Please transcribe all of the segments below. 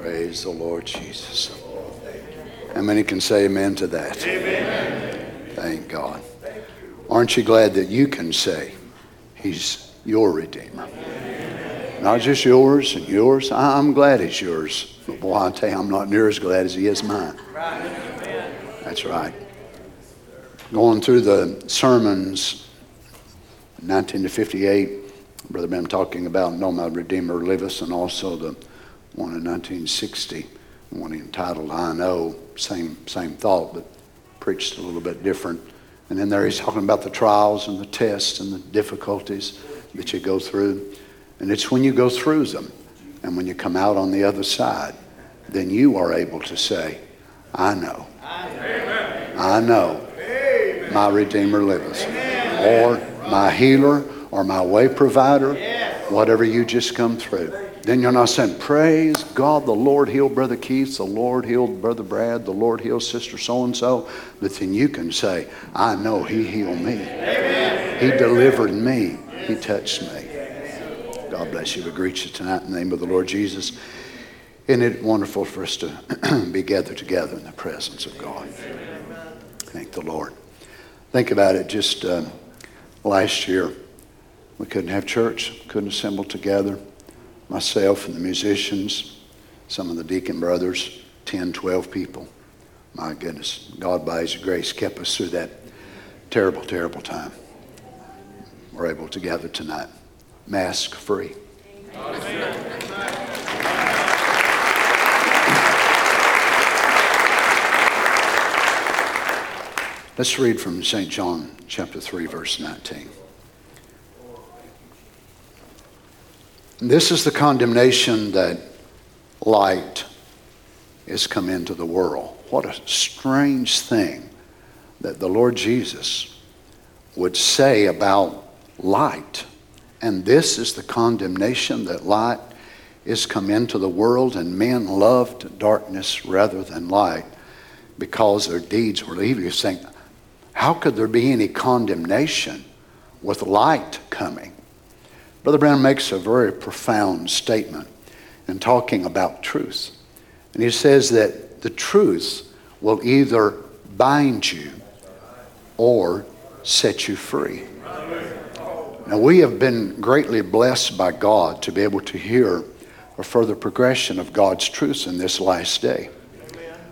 Praise the Lord Jesus. How many can say amen to that? Amen. Thank God. Aren't you glad that you can say He's your Redeemer? Not just yours and yours. I'm glad He's yours. But boy, I tell you, I'm not near as glad as He is mine. That's right. Going through the sermons, 19 to 58, Brother Ben talking about No My Redeemer Liveth, and also the one in 1960, one entitled I Know, same, same thought, but preached a little bit different. And then there he's talking about the trials and the tests and the difficulties that you go through. And it's when you go through them and when you come out on the other side, then you are able to say, I know. I know my Redeemer liveth. Or my healer or my way provider, whatever you just come through. Then you're not saying, Praise God, the Lord healed Brother Keith, the Lord healed Brother Brad, the Lord healed Sister so and so. But then you can say, I know He healed me. He delivered me. He touched me. God bless you. We greet you tonight in the name of the Lord Jesus. Isn't it wonderful for us to be gathered together in the presence of God? Thank the Lord. Think about it. Just um, last year, we couldn't have church, couldn't assemble together. Myself and the musicians, some of the deacon brothers, 10, 12 people. My goodness, God by His grace kept us through that terrible, terrible time. We're able to gather tonight, mask free. Let's read from St. John chapter 3, verse 19. This is the condemnation that light is come into the world. What a strange thing that the Lord Jesus would say about light. And this is the condemnation that light is come into the world, and men loved darkness rather than light because their deeds were evil. You're saying, how could there be any condemnation with light coming? Brother Brown makes a very profound statement in talking about truth. And he says that the truth will either bind you or set you free. Now, we have been greatly blessed by God to be able to hear a further progression of God's truth in this last day.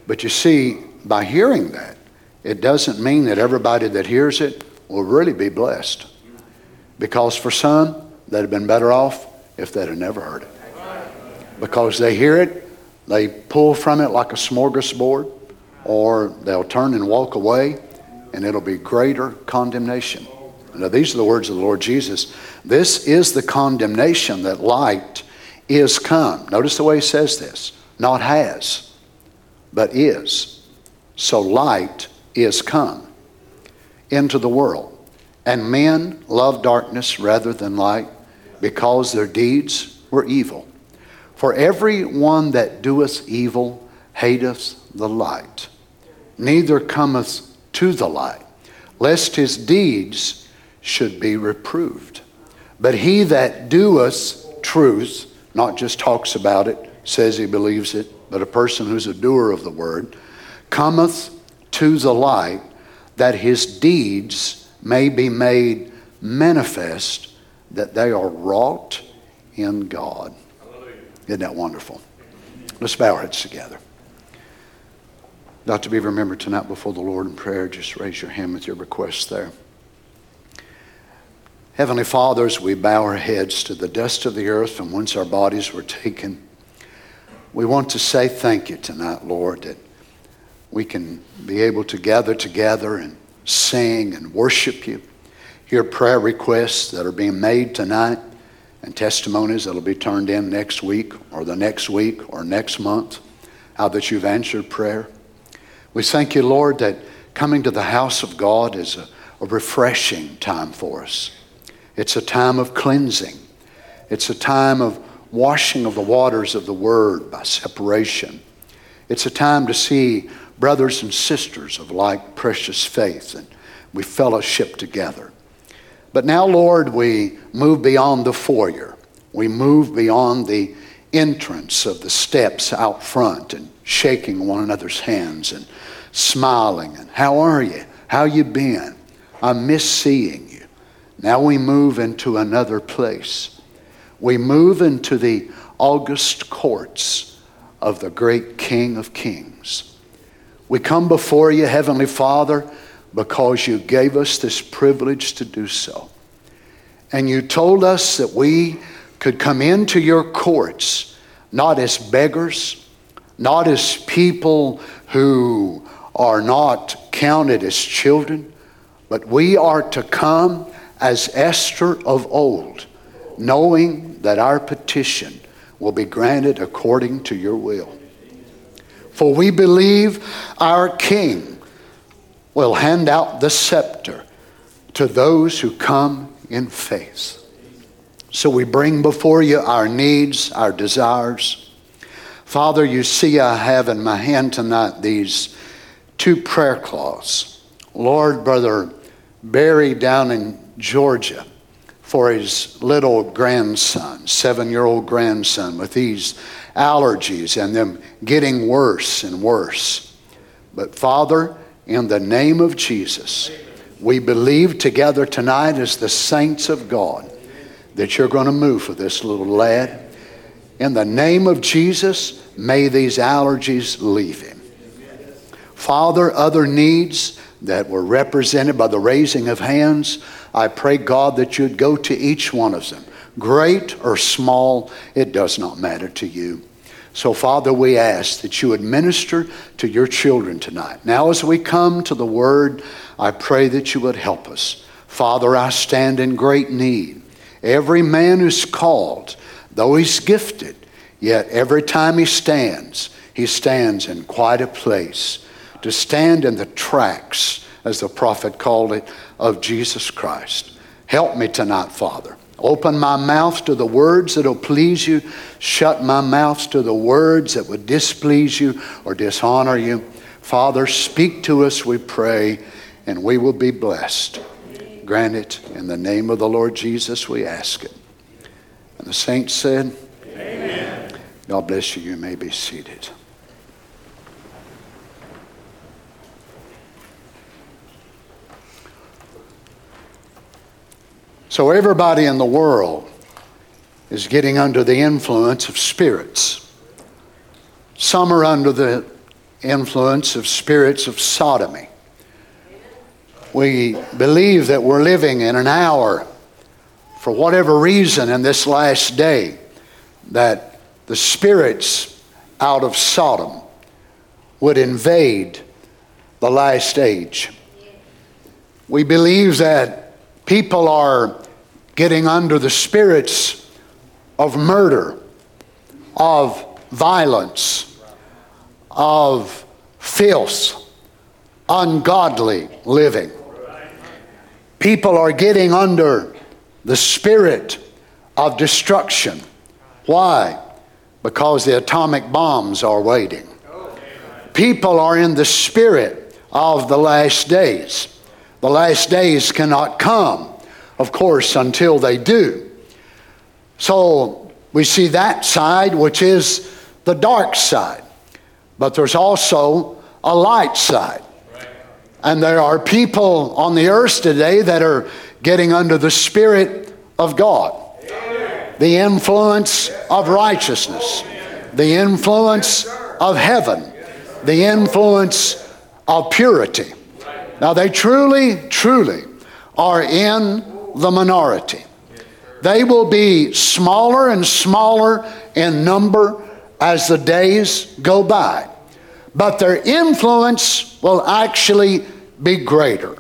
But you see, by hearing that, it doesn't mean that everybody that hears it will really be blessed. Because for some, they'd have been better off if they'd have never heard it. Because they hear it, they pull from it like a smorgasbord, or they'll turn and walk away, and it'll be greater condemnation. Now, these are the words of the Lord Jesus. This is the condemnation that light is come. Notice the way he says this not has, but is. So light is come into the world. And men love darkness rather than light because their deeds were evil. For every one that doeth evil hateth the light, neither cometh to the light, lest his deeds should be reproved. But he that doeth truth, not just talks about it, says he believes it, but a person who's a doer of the word, cometh to the light that his deeds may be made manifest that they are wrought in God. Isn't that wonderful? Let's bow our heads together. Not to be remembered tonight before the Lord in prayer, just raise your hand with your request there. Heavenly Father, as we bow our heads to the dust of the earth from whence our bodies were taken, we want to say thank you tonight, Lord, that we can be able to gather together and sing and worship you, hear prayer requests that are being made tonight, and testimonies that will be turned in next week or the next week or next month, how that you've answered prayer. We thank you, Lord, that coming to the house of God is a, a refreshing time for us. It's a time of cleansing. It's a time of washing of the waters of the Word by separation. It's a time to see brothers and sisters of like precious faith and we fellowship together. But now, Lord, we move beyond the foyer. We move beyond the entrance of the steps out front and shaking one another's hands and smiling and how are you? How you been? I miss seeing you. Now we move into another place. We move into the august courts of the great King of Kings. We come before you, Heavenly Father, because you gave us this privilege to do so. And you told us that we could come into your courts not as beggars, not as people who are not counted as children, but we are to come as Esther of old, knowing that our petition will be granted according to your will. For we believe our King will hand out the scepter to those who come in faith. So we bring before you our needs, our desires. Father, you see, I have in my hand tonight these two prayer cloths. Lord, Brother Barry down in Georgia for his little grandson, seven year old grandson, with these allergies and them getting worse and worse. But Father, in the name of Jesus, we believe together tonight as the saints of God that you're going to move for this little lad. In the name of Jesus, may these allergies leave him. Father, other needs that were represented by the raising of hands, I pray, God, that you'd go to each one of them. Great or small, it does not matter to you. So, Father, we ask that you would minister to your children tonight. Now, as we come to the word, I pray that you would help us. Father, I stand in great need. Every man who's called, though he's gifted, yet every time he stands, he stands in quite a place. To stand in the tracks, as the prophet called it, of Jesus Christ. Help me tonight, Father. Open my mouth to the words that will please you. Shut my mouth to the words that would displease you or dishonor you. Father, speak to us, we pray and we will be blessed. Grant it in the name of the Lord Jesus, we ask it. And the saints said, Amen. God bless you. You may be seated. So, everybody in the world is getting under the influence of spirits. Some are under the influence of spirits of sodomy we believe that we're living in an hour, for whatever reason, in this last day, that the spirits out of Sodom would invade the last age. We believe that people are getting under the spirits of murder, of violence, of filth, ungodly living people are getting under the spirit of destruction. Why? Because the atomic bombs are waiting. People are in the spirit of the last days. The last days cannot come, of course, until they do. So we see that side, which is the dark side. But there's also a light side. And there are people on the earth today that are getting under the Spirit of God, the influence of righteousness, the influence of heaven, the influence of purity. Now, they truly, truly are in the minority. They will be smaller and smaller in number as the days go by. But their influence will actually be greater.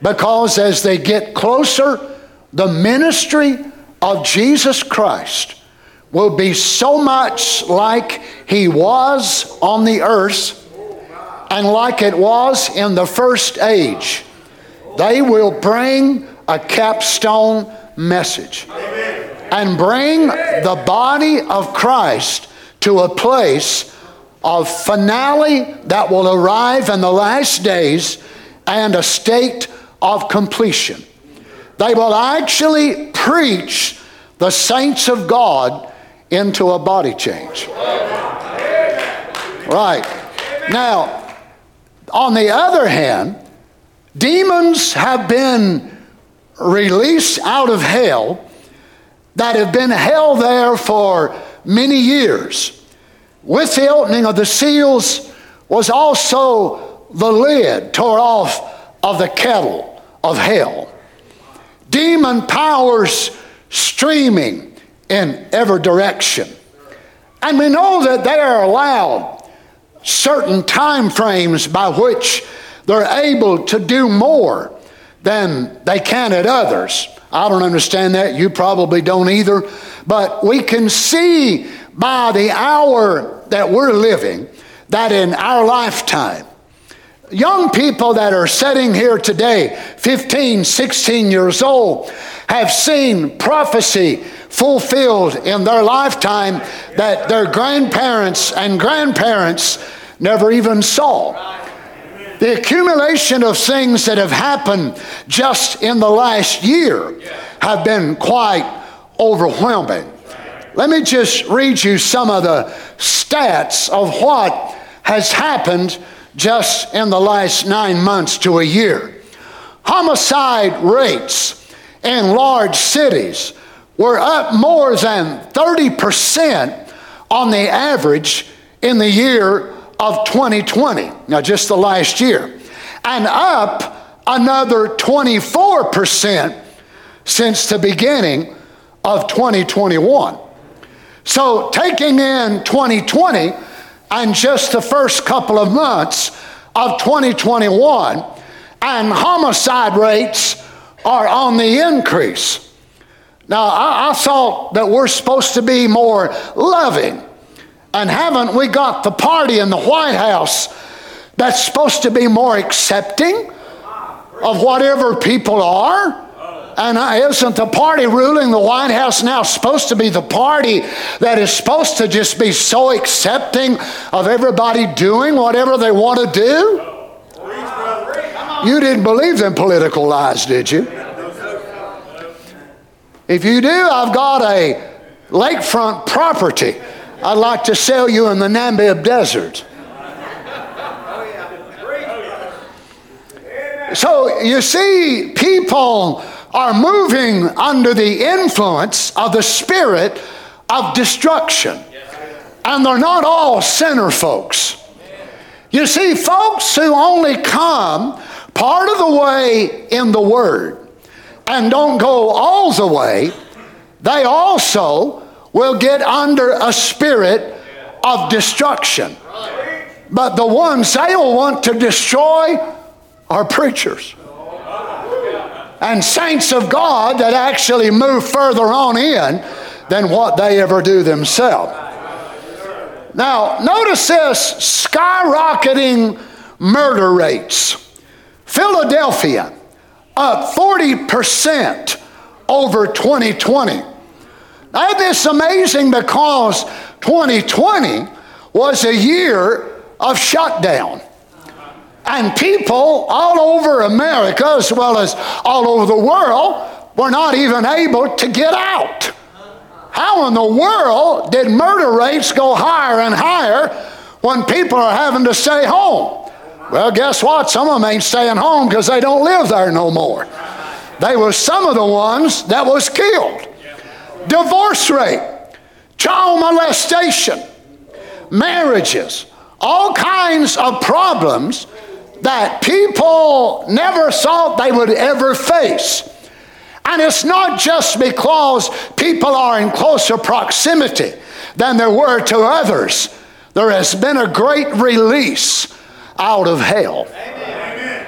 Because as they get closer, the ministry of Jesus Christ will be so much like he was on the earth and like it was in the first age. They will bring a capstone message and bring the body of Christ to a place of finale that will arrive in the last days and a state of completion. They will actually preach the saints of God into a body change. Right. Now, on the other hand, demons have been released out of hell that have been held there for many years. With the opening of the seals was also the lid tore off of the kettle of hell. Demon powers streaming in every direction. And we know that they are allowed certain time frames by which they're able to do more than they can at others. I don't understand that. You probably don't either. But we can see by the hour that we're living that in our lifetime, young people that are sitting here today, 15, 16 years old, have seen prophecy fulfilled in their lifetime that their grandparents and grandparents never even saw. The accumulation of things that have happened just in the last year have been quite overwhelming. Let me just read you some of the stats of what has happened just in the last nine months to a year. Homicide rates in large cities were up more than 30% on the average in the year of 2020, now just the last year, and up another 24% since the beginning of 2021. So, taking in 2020 and just the first couple of months of 2021, and homicide rates are on the increase. Now, I, I thought that we're supposed to be more loving and haven't we got the party in the White House that's supposed to be more accepting of whatever people are? And isn't the party ruling the White House now supposed to be the party that is supposed to just be so accepting of everybody doing whatever they want to do? You didn't believe them political lies, did you? If you do, I've got a lakefront property I'd like to sell you in the Namib Desert. So you see, people are moving under the influence of the spirit of destruction. And they're not all sinner folks. You see, folks who only come part of the way in the Word and don't go all the way, they also will get under a spirit of destruction. But the ones they will want to destroy are preachers and saints of God that actually move further on in than what they ever do themselves. Now, notice this skyrocketing murder rates. Philadelphia up 40% over 2020. Now, this amazing because 2020 was a year of shutdown. And people all over America, as well as all over the world, were not even able to get out. How in the world did murder rates go higher and higher when people are having to stay home? Well, guess what? Some of them ain't staying home because they don't live there no more. They were some of the ones that was killed divorce rate, child molestation, marriages, all kinds of problems that people never thought they would ever face. And it's not just because people are in closer proximity than there were to others. There has been a great release out of hell. Amen.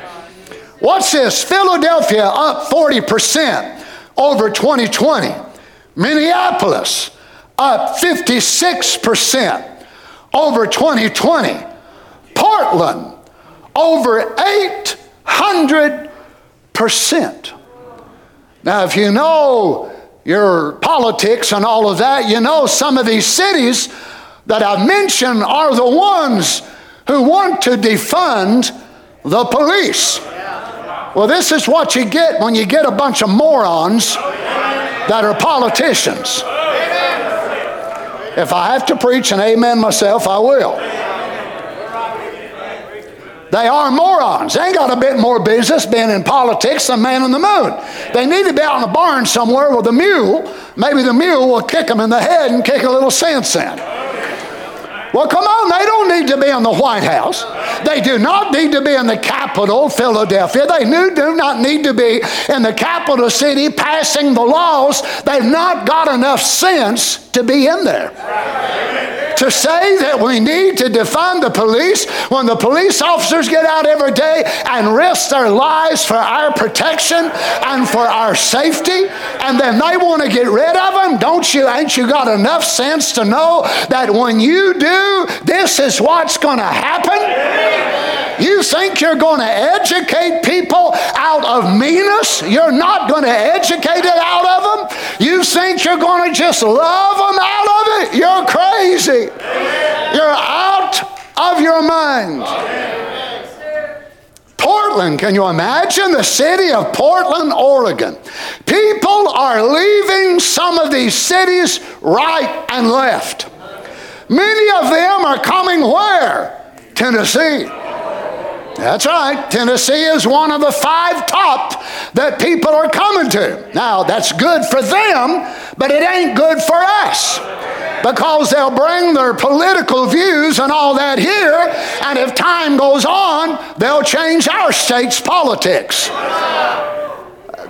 What's this? Philadelphia up 40% over 2020. Minneapolis up 56% over 2020. Portland over 800%. Now, if you know your politics and all of that, you know some of these cities that I've mentioned are the ones who want to defund the police. Well, this is what you get when you get a bunch of morons that are politicians. If I have to preach an amen myself, I will. They are morons. They ain't got a bit more business being in politics than man on the moon. They need to be out in a barn somewhere with a mule. Maybe the mule will kick them in the head and kick a little sense in. Well, come on, they don't need to be in the White House. They do not need to be in the capital, Philadelphia. They do not need to be in the capital city passing the laws. They've not got enough sense to be in there to say that we need to defund the police when the police officers get out every day and risk their lives for our protection and for our safety, and then they want to get rid of them? Don't you? Ain't you got enough sense to know that when you do, this is what's going to happen? You think you're going to educate people out of meanness? You're not going to educate it out of them. You think you're going to just love them out of it? You're crazy. You're out of your mind. Portland, can you imagine the city of Portland, Oregon? People are leaving some of these cities right and left. Many of them are coming where? Tennessee. That's right. Tennessee is one of the five top that people are coming to. Now, that's good for them, but it ain't good for us because they'll bring their political views and all that here, and if time goes on, they'll change our state's politics.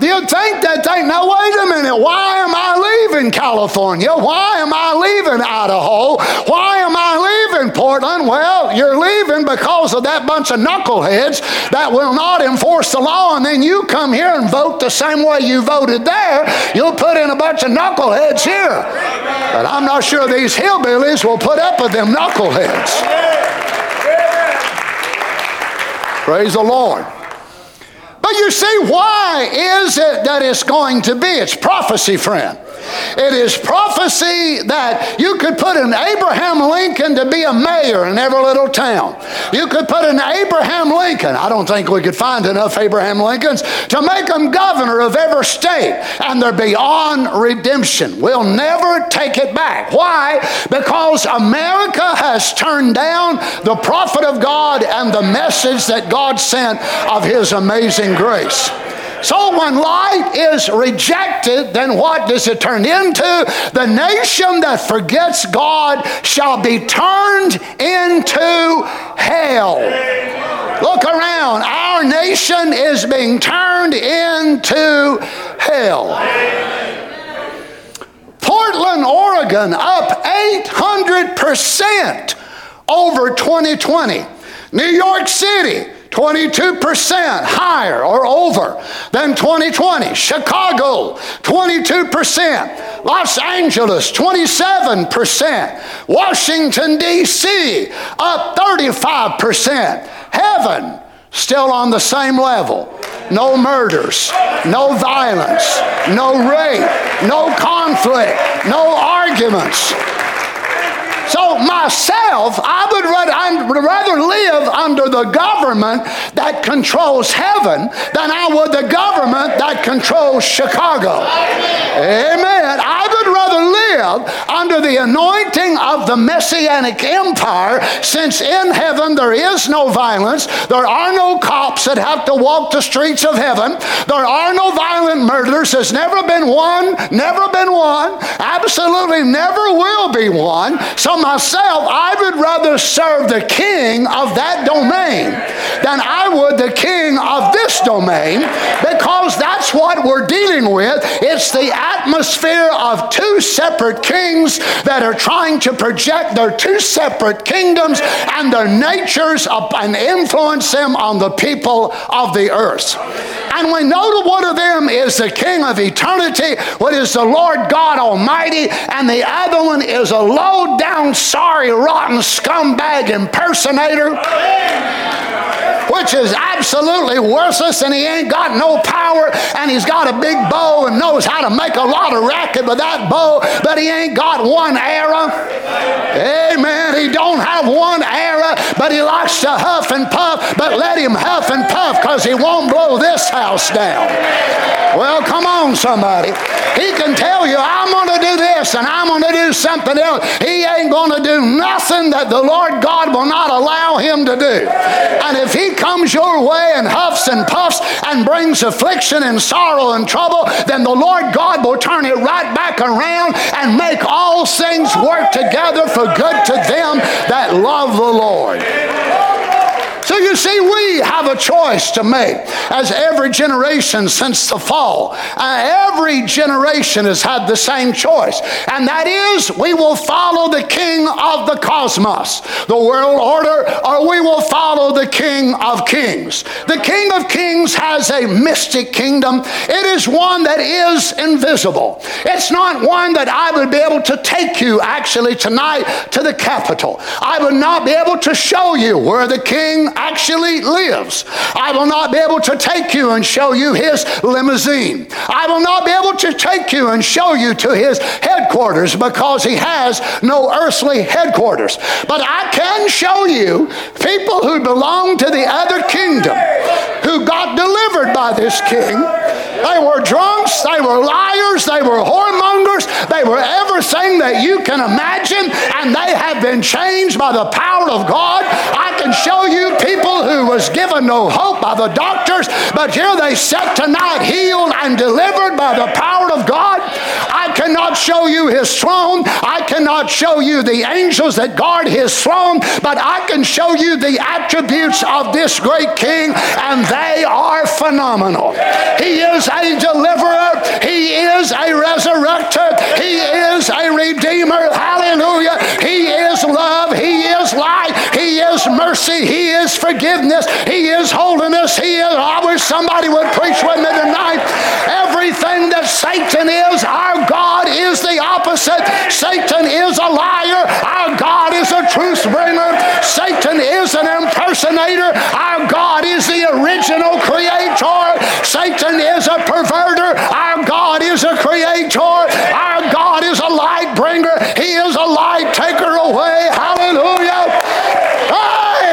You'd think that they, now wait a minute, why am I leaving California? Why am I leaving Idaho? Why am I leaving Portland? Well, you're leaving because of that bunch of knuckleheads that will not enforce the law, and then you come here and vote the same way you voted there. You'll put in a bunch of knuckleheads here. But I'm not sure these hillbillies will put up with them knuckleheads. Praise the Lord. But you see, why is it that it's going to be? It's prophecy, friend. It is prophecy that you could put an Abraham Lincoln to be a mayor in every little town. You could put an Abraham Lincoln, I don't think we could find enough Abraham Lincolns, to make him governor of every state, and they're beyond redemption. We'll never take it back. Why? Because America has turned down the prophet of God and the message that God sent of his amazing grace. So when light is rejected, then what does it turn into? The nation that forgets God shall be turned into hell. Look around. Our nation is being turned into hell. Portland, Oregon, up 800% over 2020. New York City, 22% higher or over than 2020. Chicago, 22%. Los Angeles, 27%. Washington, D.C., up 35%. Heaven, still on the same level. No murders, no violence, no rape, no conflict, no arguments. So, myself, I would rather, live under the government that controls heaven than I would the government that controls Chicago. Amen. I would rather live under the anointing of the Messianic empire since in heaven there is no violence, there are no cops that have to walk the streets of heaven, there are no violent murders. There's never been one, never been one, absolutely never will be one. So myself, I would rather serve the king of that domain than I would the king of this domain because that's what we're dealing with. It's the atmosphere of two separate kings that are trying to project their two separate kingdoms and their natures and influence them on the people of the earth. And we know that one of them is the King of eternity, what is the Lord God Almighty, and the other one is a low down, sorry, rotten scumbag impersonator which is absolutely worthless and he ain't got no power and he's got a big bow and knows how to make a lot of racket with that bow, but he ain't got one arrow. Amen. He don't have one arrow, but he likes to huff and puff, but let him huff and puff because he won't blow this house down. Well, come on, somebody. He can tell you, I'm going to do this and I'm going to do something else. He ain't going to do nothing that the Lord God will not allow him to do. And if he comes your way and huffs and puffs and brings affliction and sorrow and trouble, then the Lord God will turn it right back around and make all things work together for good to them that love the Lord. You see, we have a choice to make as every generation since the fall. Uh, every generation has had the same choice, and that is we will follow the king of the cosmos, the world order, or we will follow the king of kings. The king of kings has a mystic kingdom, it is one that is invisible. It's not one that I would be able to take you actually tonight to the capital. I would not be able to show you where the king actually lives. I will not be able to take you and show you his limousine. I will not be able to take you and show you to his headquarters because he has no earthly headquarters. But I can show you people who belong to the other kingdom who got delivered by this king. They were drunks, they were liars, they were whoremongers, they were everything that you can imagine, and they have been changed by the power of God. I can show you people who was given no hope by the doctors, but here they sit tonight healed and delivered by the power of God. I cannot show you his throne. I cannot show you the angels that guard his throne, but I can show you the attributes of this great king, and they are phenomenal. He is a deliverer, he is a resurrector, he is a redeemer. Mercy, he is forgiveness, he is holiness, he is. I wish somebody would preach with me tonight. Everything that Satan is, our God is the opposite. Satan is a liar, our God is a truth bringer. Satan is an impersonator, our God is the original creator. Satan is a perverter, our God is a creator. Our God is a light bringer, He is a light taker away. Hallelujah.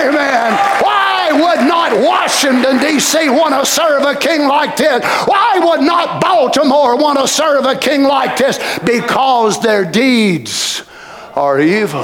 Amen. Why would not Washington, D.C. want to serve a king like this? Why would not Baltimore want to serve a king like this? Because their deeds are evil.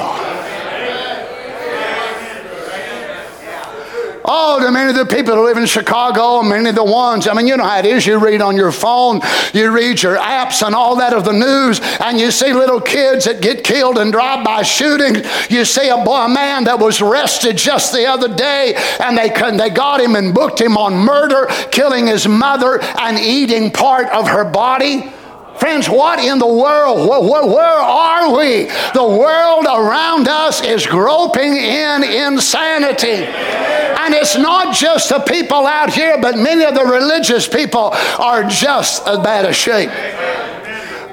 Oh, to many of the people who live in Chicago, many of the ones, I mean, you know how it is. You read on your phone, you read your apps and all that of the news, and you see little kids that get killed in drive-by shootings. You see a boy, a man that was arrested just the other day, and they they got him and booked him on murder, killing his mother and eating part of her body. Friends, what in the world? Where, where, are we? The world around us is groping in insanity. And it's not just the people out here, but many of the religious people are just as bad a shape.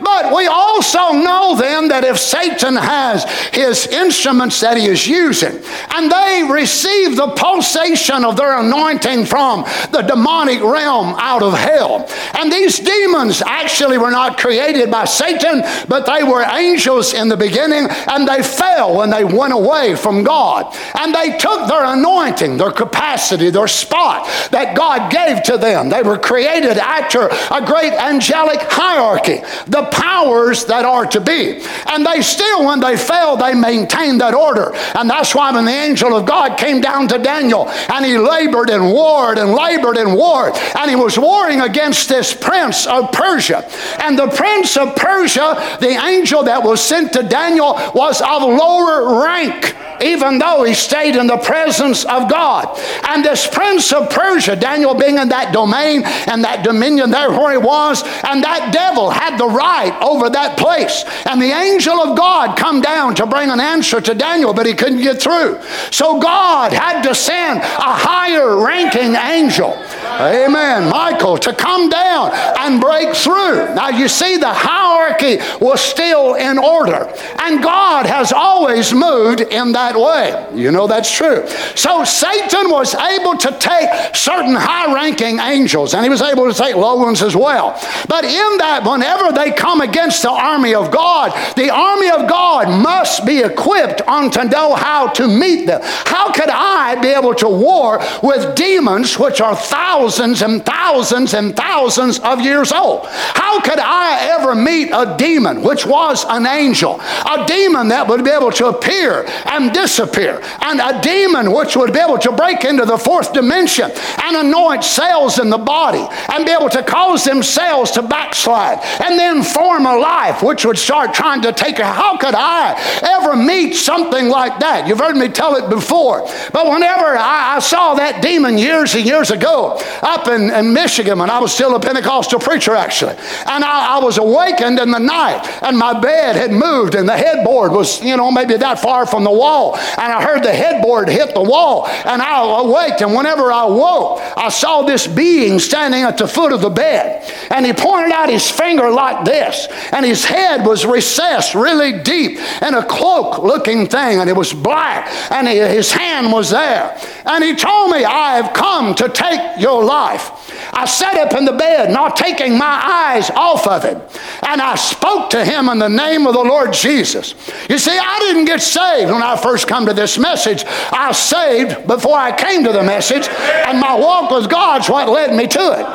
But we also know then that if Satan has his instruments that he is using, and they receive the pulsation of their anointing from the demonic realm out of hell, and these demons actually were not created by Satan, but they were angels in the beginning, and they fell when they went away from God. And they took their anointing, their capacity, their spot that God gave to them. They were created after a great angelic hierarchy. The powers that are to be. And they still, when they fell, they maintained that order. And that's why when the angel of God came down to Daniel and he labored and warred and labored and warred, and he was warring against this prince of Persia. And the prince of Persia, the angel that was sent to Daniel, was of lower rank even though he stayed in the presence of God. And this prince of Persia, Daniel being in that domain and that dominion there where he was, and that devil had the right over that place. And the angel of God come down to bring an answer to Daniel, but he couldn't get through. So God had to send a higher ranking angel Amen. Michael to come down and break through. Now you see the hierarchy was still in order. And God has always moved in that way. You know that's true. So Satan was able to take certain high ranking angels and he was able to take low ones as well. But in that, whenever they come against the army of God, the army of God must be equipped on to know how to meet them. How could I be able to war with demons which are thousands and thousands and thousands of years old? How could I ever meet a demon which was an angel? A demon that would be able to appear and disappear, and a demon which would be able to break into the fourth dimension and anoint cells in the body and be able to cause themselves to backslide and then form a life which would start trying to take a. How could I ever meet something like that? You've heard me tell it before. But whenever I, I saw that demon years and years ago up in, in, Michigan when I was still a Pentecostal preacher, actually, and I, I was awakened in the night and my bed had moved and the headboard was, you know, maybe that far from the wall. And I heard the headboard hit the wall and I awaked. And whenever I woke, I saw this being standing at the foot of the bed. And he pointed out his finger like this. And his head was recessed really deep in a cloak looking thing. And it was black. And he, his hand was there. And he told me, I have come to take your life. I sat up in the bed, not taking my eyes off of him. And I spoke to him in the name of the Lord Jesus. You see, I didn't get saved when I first come to this message. I was saved before I came to the message, and my walk with God's what led me to it.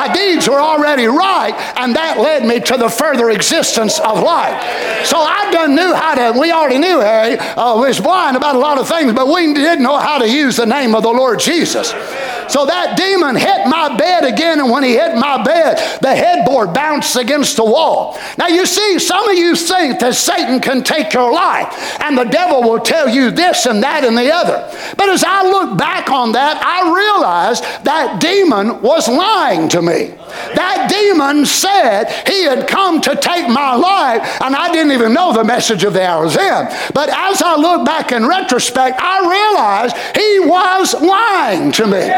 My deeds were already right, and that led me to the further existence of life. So I done knew how to, we already knew Harry uh, was blind about a lot of things, but we didn't know how to use the name of the Lord Jesus. So that demon hit my bed again, and when he hit my bed, the headboard bounced against the wall. Now you see, some of you think that Satan can take your life, and the devil will tell you this and that and the other. But as I look back on that, I realized that demon was lying to me. That demon said he had come to take my life, and I didn't even know the message of the hours in. But as I look back in retrospect, I realized he was lying to me.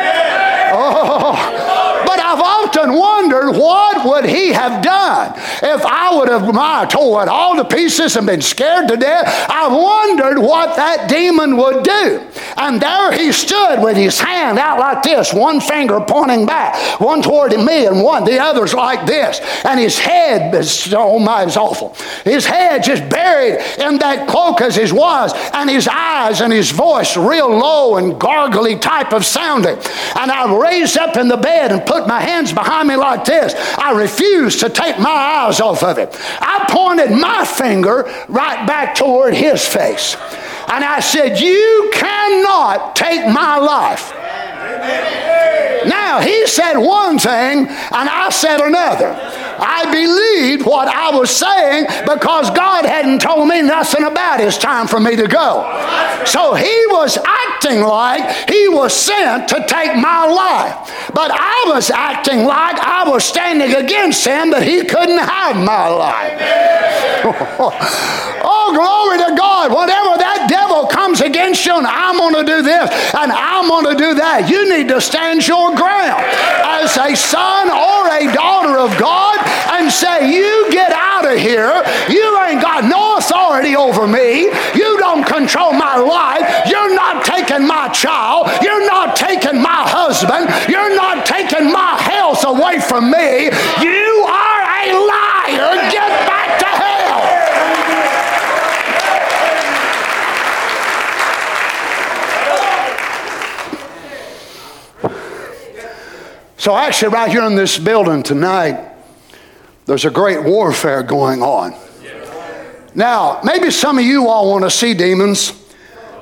Oh, but I've often wondered what would he have done if I would have my, torn all to pieces and been scared to death. I've wondered what that demon would do. And there he stood with his hand out like this, one finger pointing back, one toward me and one, the other's like this. And his head is, oh my, it's awful. His head just buried in that cloak as his was, and his eyes and his voice real low and gargly type of sounding. And I raised up in the bed and put my hands behind me like this. I refused to take my eyes off of it. I pointed my finger right back toward his face. And I said, You cannot take my life. Now, he said one thing, and I said another. I believed what I was saying because God hadn't told me nothing about it. It's time for me to go. So he was acting like he was sent to take my life. But I was acting like I was standing against him that he couldn't have my life. oh, glory to God. Whatever that devil comes against you, and I'm going to do this, and I'm going to do that, you need to stand your ground as a son or a daughter of God and say, You get out of here. You ain't got no authority over me. You don't control my life. You're not taking my child. You're not taking my husband. You're not taking my health away from me. You are a liar. Get back to hell. So, actually, right here in this building tonight, there's a great warfare going on. Now, maybe some of you all want to see demons,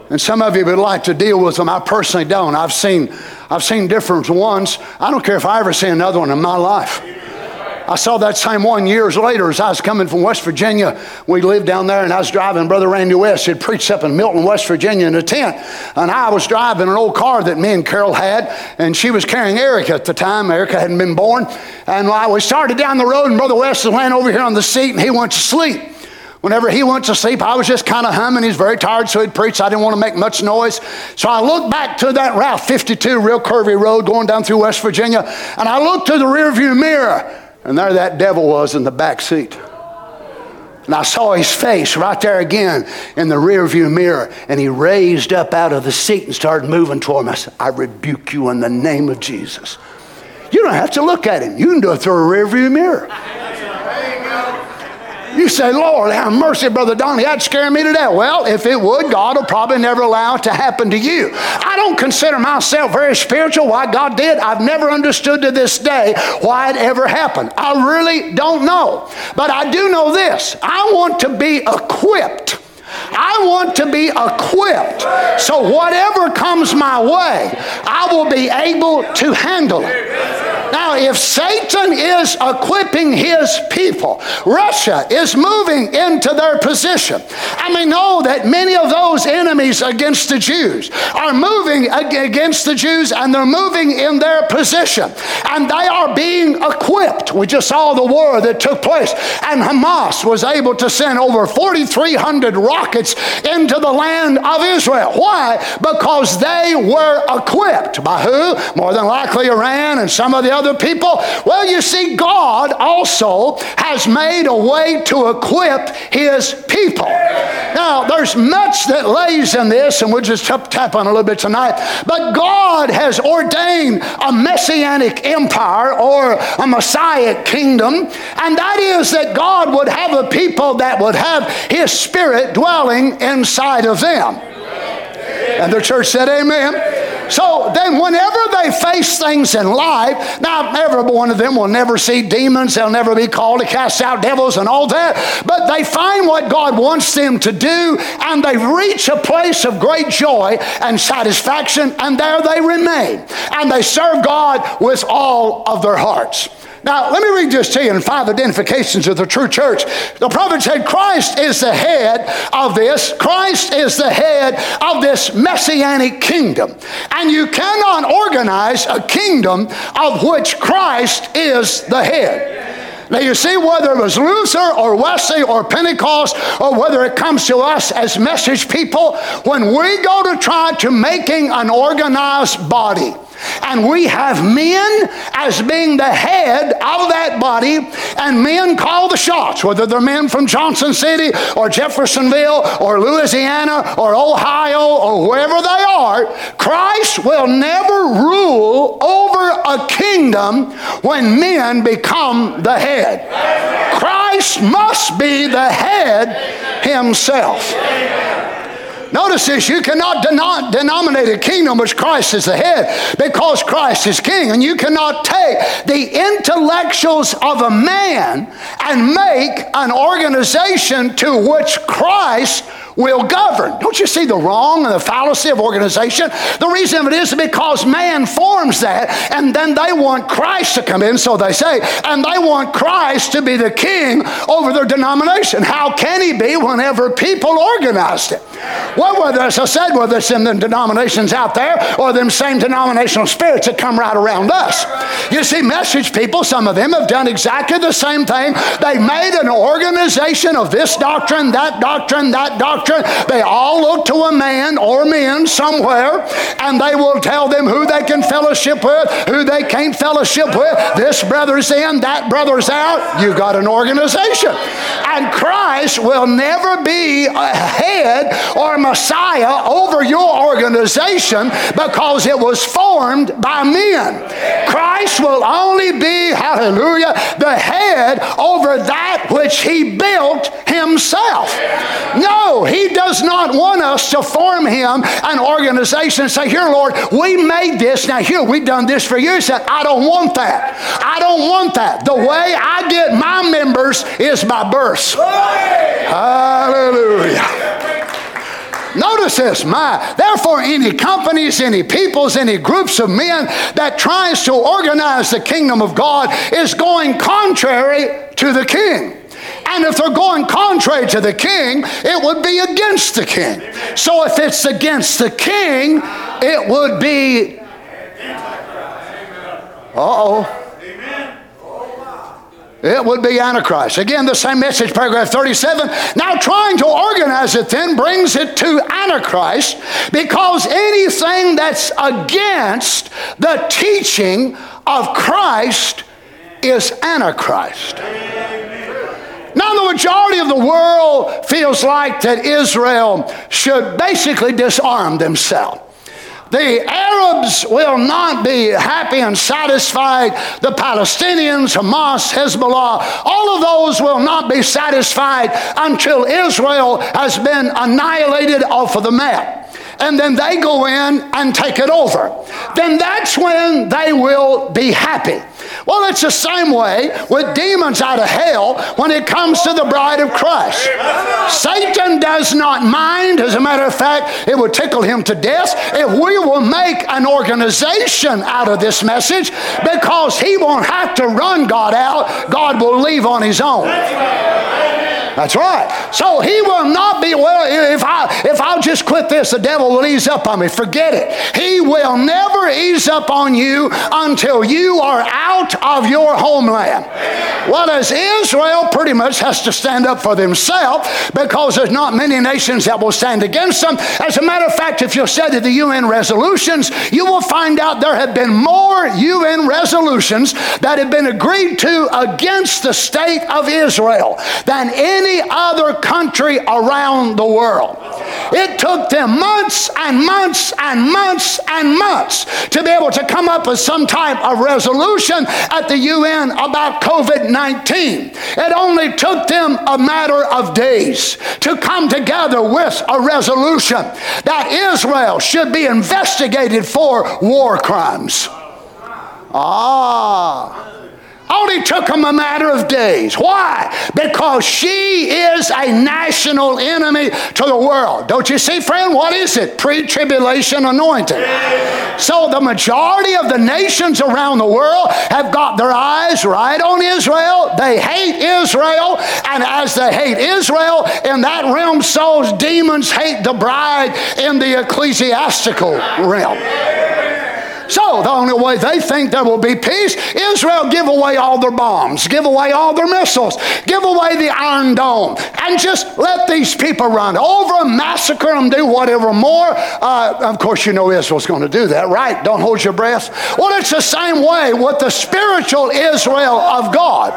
and some of you would like to deal with them. I personally don't. I've seen, I've seen different ones. I don't care if I ever see another one in my life. I saw that same one years later as I was coming from West Virginia. We lived down there, and I was driving Brother Randy West. He'd preached up in Milton, West Virginia in a tent. And I was driving an old car that me and Carol had, and she was carrying Erica at the time. Erica hadn't been born. And I we started down the road, and Brother West was laying over here on the seat, and he went to sleep. Whenever he went to sleep, I was just kind of humming. He's very tired, so he'd preach. I didn't want to make much noise. So I looked back to that Route 52, real curvy road going down through West Virginia, and I looked to the rearview mirror, and there that devil was in the back seat. And I saw his face right there again in the rearview mirror, and he raised up out of the seat and started moving toward me. I said, I rebuke you in the name of Jesus. You don't have to look at him. You can do it through a rearview mirror. You say, Lord, have mercy, Brother Donnie, that'd scare me to death. Well, if it would, God will probably never allow it to happen to you. I don't consider myself very spiritual. Why God did, I've never understood to this day why it ever happened. I really don't know. But I do know this I want to be equipped. I want to be equipped. So whatever comes my way, I will be able to handle it. Now, if Satan is equipping his people, Russia is moving into their position. And we know that many of those enemies against the Jews are moving against the Jews and they're moving in their position. And they are being equipped. We just saw the war that took place. And Hamas was able to send over 4,300 rockets into the land of Israel. Why? Because they were equipped. By who? More than likely Iran and some of the other people? Well, you see, God also has made a way to equip his people. Now, there's much that lays in this, and we'll just tap, on a little bit tonight. But God has ordained a messianic empire or a messiah kingdom, and that is that God would have a people that would have his spirit dwelling inside of them. And the church said, Amen. So then, whenever face things in life, now every one of them will never see demons, they'll never be called to cast out devils and all that, but they find what God wants them to do and they reach a place of great joy and satisfaction, and there they remain. And they serve God with all of their hearts. Now, let me read this to you in five identifications of the true church. The prophet said, Christ is the head of this. Christ is the head of this messianic kingdom. And you cannot organize a kingdom of which Christ is the head. Now, you see, whether it was Luther or Wesley or Pentecost, or whether it comes to us as message people, when we go to try to making an organized body, and we have men as being the head of that body, and men call the shots, whether they're men from Johnson City or Jeffersonville or Louisiana or Ohio or wherever they are. Christ will never rule over a kingdom when men become the head. Christ must be the head himself. Notice this you cannot denom- denominate a kingdom which Christ is the head because Christ is king. And you cannot take the intellectuals of a man and make an organization to which Christ will govern. Don't you see the wrong and the fallacy of organization? The reason of it is because man forms that, and then they want Christ to come in, so they say, and they want Christ to be the king over their denomination. How can he be whenever people organized it? Well, whether, as I said, whether it's in the denominations out there or them same denominational spirits that come right around us. You see, message people, some of them have done exactly the same thing. They made an organization of this doctrine, that doctrine, that doctrine doctrine. They all look to a man or men somewhere, and they will tell them who they can fellowship with, who they can't fellowship with. This brother's in, that brother's out. You got an organization. And Christ will never be a head or Messiah over your organization because it was formed by men. Christ will only be, hallelujah, the head over that which he built himself. No, he does not want us to form him an organization and say, Here, Lord, we made this. Now, here, we've done this for you. He said, I don't want that. I don't want that. The way I get my members is by birth. Hallelujah. Notice this, my. Therefore, any companies, any peoples, any groups of men that tries to organize the kingdom of God is going contrary to the king. And if they're going contrary to the king, it would be against the king. So if it's against the king, it would be. Uh oh. It would be Antichrist. Again, the same message, paragraph 37. Now, trying to organize it then brings it to Antichrist because anything that's against the teaching of Christ is Antichrist. Now, the majority of the world feels like that Israel should basically disarm themselves. The Arabs will not be happy and satisfied. The Palestinians, Hamas, Hezbollah, all of those will not be satisfied until Israel has been annihilated off of the map and then they go in and take it over. Then that's when they will be happy. Well, it's the same way with demons out of hell when it comes to the bride of Christ. Satan does not mind. As a matter of fact, it would tickle him to death if we will make an organization out of this message because he won't have to run God out. God will leave on his own. That's right. So he will not be, well, if, I, if I'll just quit this, the devil will ease up on me. Forget it. He will never ease up on you until you are out of your homeland. Well, as Israel pretty much has to stand up for themselves because there's not many nations that will stand against them. As a matter of fact, if you study the UN resolutions, you will find out there have been more UN resolutions that have been agreed to against the state of Israel than any other country around the world. It took them months and months and months and months to be able to come up with some type of resolution at the UN about COVID 19. It only took them a matter of days to come together with a resolution that Israel should be investigated for war crimes. Ah. Only took them a matter of days. Why? Because she is a national enemy to the world. Don't you see, friend? What is it? Pre tribulation anointing. So the majority of the nations around the world have got their eyes right on Israel. They hate Israel. And as they hate Israel, in that realm, so demons hate the bride in the ecclesiastical realm. So the only way they think there will be peace, Israel give away all their bombs, give away all their missiles, give away the Iron Dome, and just let these people run over them, massacre them, do whatever more. Uh, of course, you know Israel's going to do that, right? Don't hold your breath. Well, it's the same way with the spiritual Israel of God.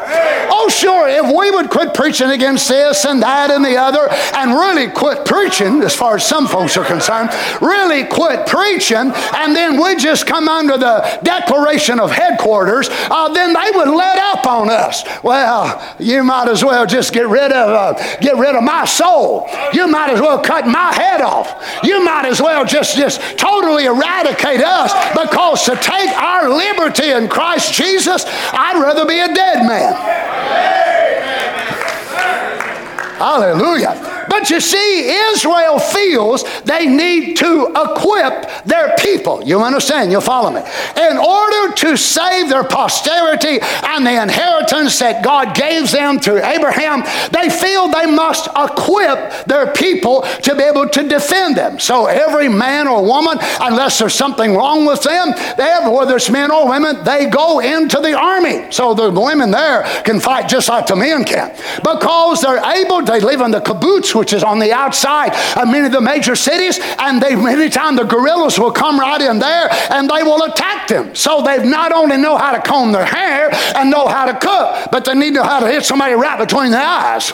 Oh, sure, if we would quit preaching against this and that and the other, and really quit preaching, as far as some folks are concerned, really quit preaching, and then we just come come under the declaration of headquarters, uh, then they would let up on us. Well, you might as well just get rid of uh, get rid of my soul. You might as well cut my head off. You might as well just just totally eradicate us because to take our liberty in Christ Jesus, I'd rather be a dead man. Hallelujah. But you see, Israel feels they need to equip their people. You understand? You'll follow me. In order to save their posterity and the inheritance that God gave them through Abraham, they feel they must equip their people to be able to defend them. So every man or woman, unless there's something wrong with them, they have, whether it's men or women, they go into the army. So the women there can fight just like the men can. Because they're able, they live in the kibbutz which is on the outside of many of the major cities, and they many times the guerrillas will come right in there and they will attack them. So they've not only know how to comb their hair and know how to cook, but they need to know how to hit somebody right between the eyes.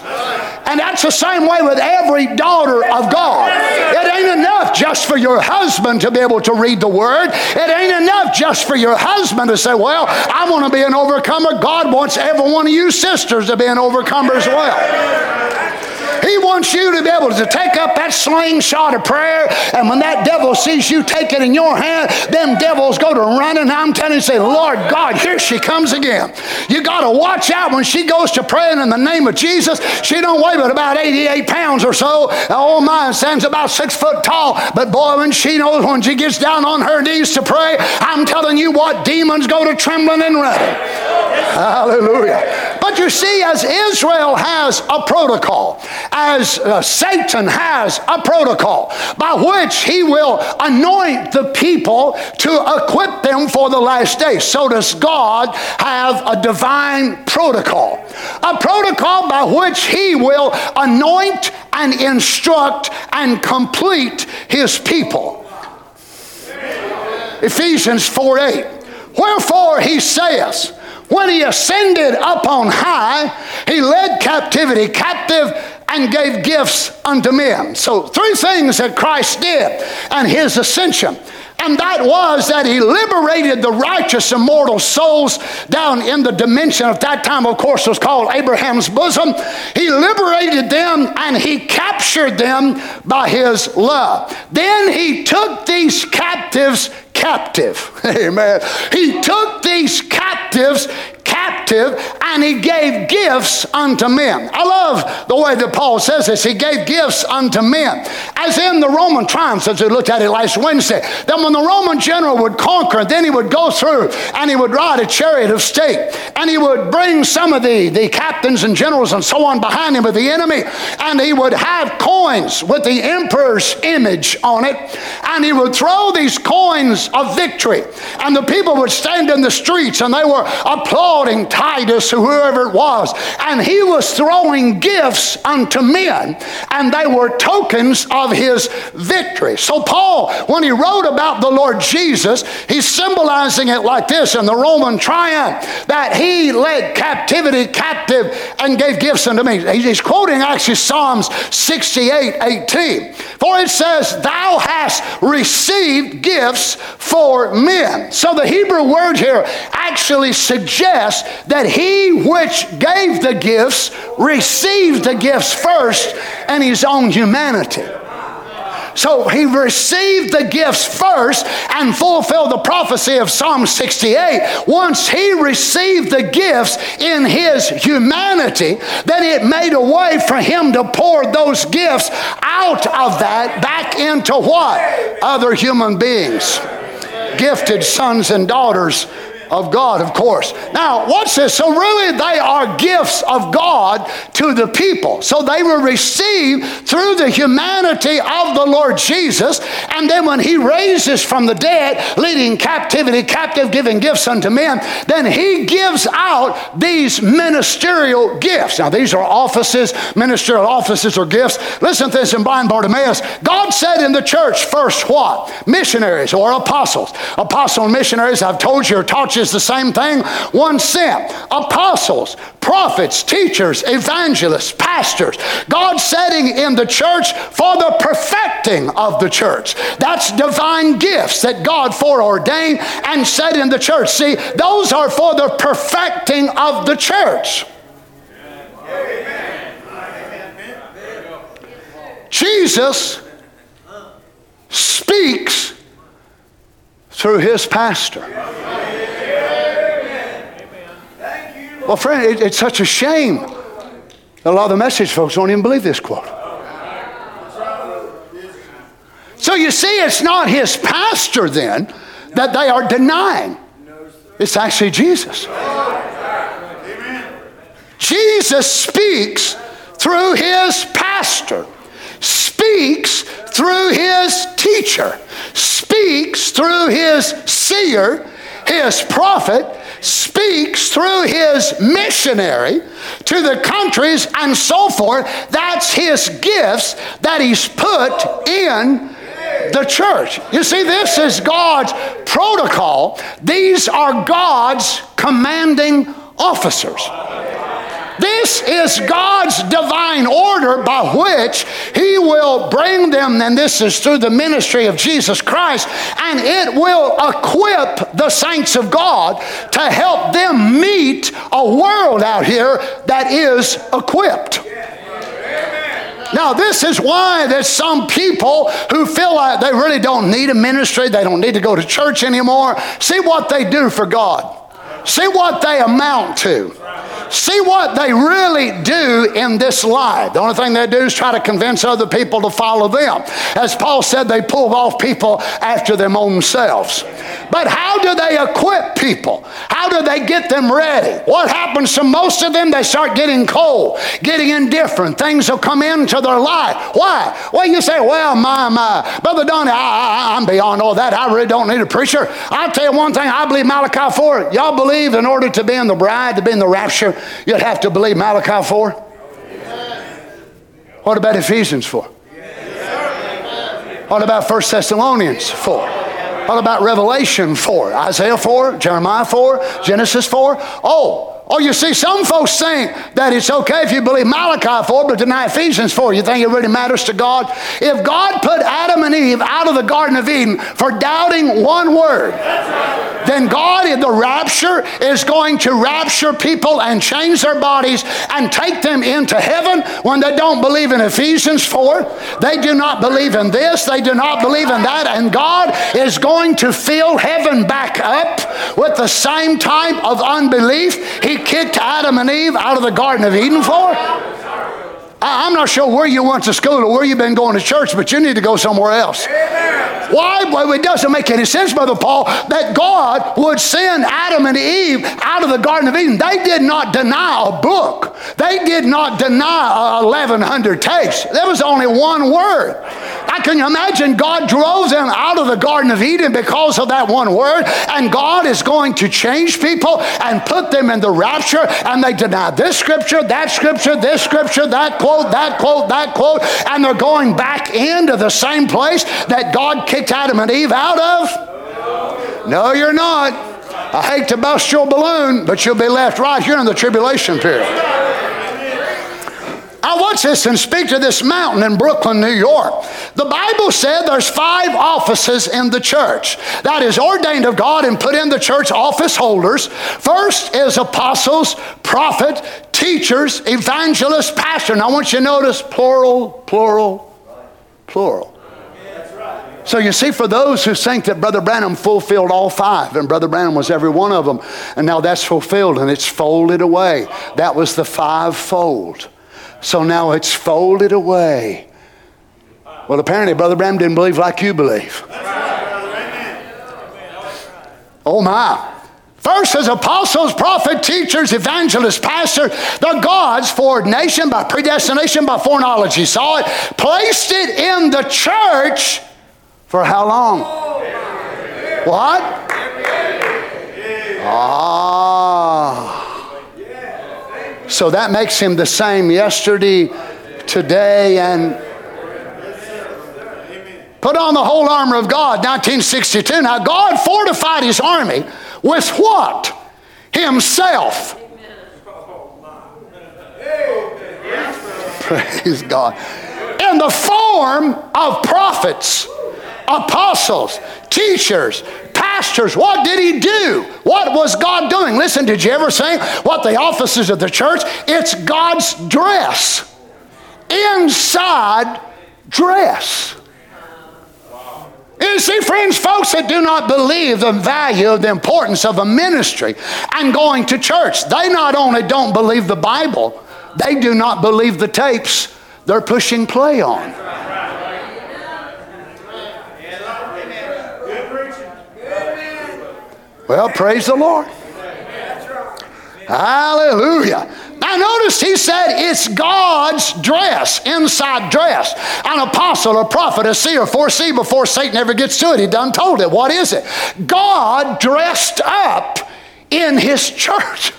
And that's the same way with every daughter of God. It ain't enough just for your husband to be able to read the word. It ain't enough just for your husband to say, Well, I want to be an overcomer. God wants every one of you sisters to be an overcomer as well. He wants you to be able to take up that slingshot of prayer, and when that devil sees you take it in your hand, them devils go to running. I'm telling you, say, Lord God, here she comes again. You got to watch out when she goes to praying in the name of Jesus. She don't weigh but about 88 pounds or so. Oh my, stands about six foot tall. But boy, when she knows when she gets down on her knees to pray, I'm telling you what, demons go to trembling and running. Hallelujah. But But you see, as Israel has a protocol, as uh, Satan has a protocol by which he will anoint the people to equip them for the last day, so does God have a divine protocol. A protocol by which he will anoint and instruct and complete his people. Ephesians 4 8. Wherefore he saith, when he ascended up on high, he led captivity captive and gave gifts unto men. So, three things that Christ did and his ascension. And that was that he liberated the righteous immortal souls down in the dimension of that time, of course, was called Abraham's bosom. He liberated them and he captured them by his love. Then he took these captives captive. Amen. He took these captives captive and he gave gifts unto men. I love the way that Paul says this. He gave gifts unto men. As in the Roman triumphs, as we looked at it last Wednesday, then when the Roman general would conquer, then he would go through and he would ride a chariot of state and he would bring some of the, the captains and generals and so on behind him with the enemy and he would have coins with the emperor's image on it and he would throw these coins of victory and the people would stand in the streets and they were applauding Titus, whoever it was, and he was throwing gifts unto men, and they were tokens of his victory. So, Paul, when he wrote about the Lord Jesus, he's symbolizing it like this in the Roman triumph that he led captivity captive and gave gifts unto me. He's quoting actually Psalms 68 18. For it says, Thou hast received gifts for men. So the Hebrew word here actually suggests that he which gave the gifts received the gifts first and his own humanity. So he received the gifts first and fulfilled the prophecy of Psalm 68. Once he received the gifts in his humanity, then it made a way for him to pour those gifts out of that back into what? Other human beings. Gifted sons and daughters of God, of course. Now, watch this. So, really, they are gifts of God to the people. So, they were received through the humanity of the Lord Jesus. And then, when He raises from the dead, leading captivity captive, giving gifts unto men, then He gives out these ministerial gifts. Now, these are offices, ministerial offices or gifts. Listen to this in blind Bartimaeus. God said in the church, first what? Missionaries or apostles. Apostle missionaries, I've told you, are taught you is the same thing. One sent apostles, prophets, teachers, evangelists, pastors. God setting in the church for the perfecting of the church. That's divine gifts that God foreordained and set in the church. See, those are for the perfecting of the church. Jesus speaks through his pastor. Well, friend, it, it's such a shame a lot of the message folks don't even believe this quote. So you see, it's not his pastor then that they are denying. It's actually Jesus. Jesus speaks through his pastor, speaks through his teacher, speaks through his seer, his prophet, speaks through his missionary to the countries and so forth. That's his gifts that he's put in the church. You see, this is God's protocol. These are God's commanding officers. This is God's divine order by which He will bring them, and this is through the ministry of Jesus Christ, and it will equip the saints of God to help them meet a world out here that is equipped. Now, this is why there's some people who feel like they really don't need a ministry, they don't need to go to church anymore. See what they do for God. See what they amount to. See what they really do in this life. The only thing they do is try to convince other people to follow them. As Paul said, they pull off people after their own selves. But how do they equip people? How do they get them ready? What happens to most of them? They start getting cold, getting indifferent. Things will come into their life. Why? Well, you say, well, my, my, Brother Donnie, I, I'm beyond all that. I really don't need a preacher. I'll tell you one thing. I believe Malachi 4. Y'all believe in order to be in the bride, to be in the rapture, you'd have to believe Malachi 4? What about Ephesians 4? What about 1 Thessalonians 4? What about Revelation 4? Isaiah 4? Jeremiah 4? Genesis 4? Oh, Oh, you see, some folks think that it's okay if you believe Malachi 4 but deny Ephesians 4. You think it really matters to God? If God put Adam and Eve out of the Garden of Eden for doubting one word, then God in the rapture is going to rapture people and change their bodies and take them into heaven when they don't believe in Ephesians 4. They do not believe in this, they do not believe in that, and God is going to fill heaven back up with the same type of unbelief He kicked Adam and Eve out of the Garden of Eden for? I'm not sure where you went to school or where you've been going to church, but you need to go somewhere else. Amen. Why? Well, it doesn't make any sense, Brother Paul, that God would send Adam and Eve out of the Garden of Eden. They did not deny a book, they did not deny 1,100 tapes. There was only one word. I can imagine God drove them out of the Garden of Eden because of that one word, and God is going to change people and put them in the rapture, and they deny this scripture, that scripture, this scripture, that quote, that quote, that quote, and they're going back into the same place that God kicked Adam and Eve out of? No, you're not. I hate to bust your balloon, but you'll be left right here in the tribulation period. I watch this and speak to this mountain in Brooklyn, New York. The Bible said there's five offices in the church that is ordained of God and put in the church office holders. First is apostles, prophet, teachers, evangelists, pastor. Now I want you to notice plural, plural, plural. So you see, for those who think that Brother Branham fulfilled all five, and Brother Branham was every one of them, and now that's fulfilled and it's folded away. That was the fivefold. So now it's folded away. Well, apparently, Brother Branham didn't believe like you believe. Oh, my. First, as apostles, prophets, teachers, evangelists, pastors, the God's for ordination, by predestination, by foreknowledge. He saw it, placed it in the church for how long? What? Ah. So that makes him the same yesterday, today, and put on the whole armor of God, 1962. Now, God fortified his army with what? Himself. Praise God. In the form of prophets, apostles, teachers, pastors. What did he do? What was God doing? Listen, did you ever say what the offices of the church? It's God's dress. Inside dress. You see, friends, folks that do not believe the value, the importance of a ministry and going to church, they not only don't believe the Bible, they do not believe the tapes they're pushing play on. Well, praise the Lord. Hallelujah. Now, notice he said it's God's dress, inside dress. An apostle, a prophet, a seer, foresee before Satan ever gets to it. He done told it. What is it? God dressed up in his church.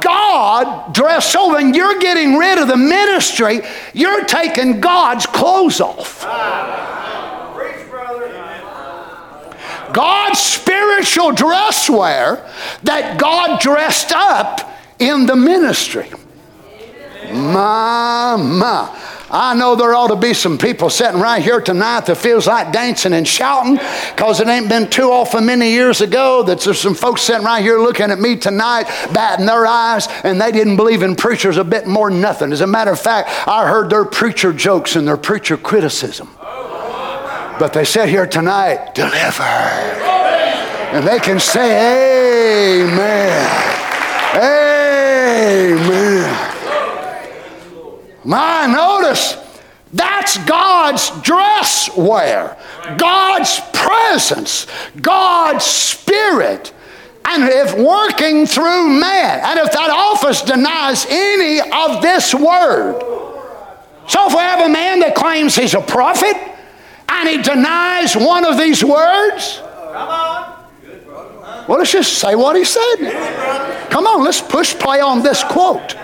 God dressed so when you're getting rid of the ministry, you're taking God's clothes off. God's spiritual dress wear that God dressed up in the ministry. My. I know there ought to be some people sitting right here tonight that feels like dancing and shouting because it ain't been too often many years ago that there's some folks sitting right here looking at me tonight, batting their eyes, and they didn't believe in preachers a bit more than nothing. As a matter of fact, I heard their preacher jokes and their preacher criticism. But they sit here tonight, deliver. And they can say, Amen. Amen. My, notice, that's God's dress wear, God's presence, God's spirit. And if working through man, and if that office denies any of this word, so if we have a man that claims he's a prophet and he denies one of these words, Come on. well, let's just say what he said. Come on, let's push play on this quote.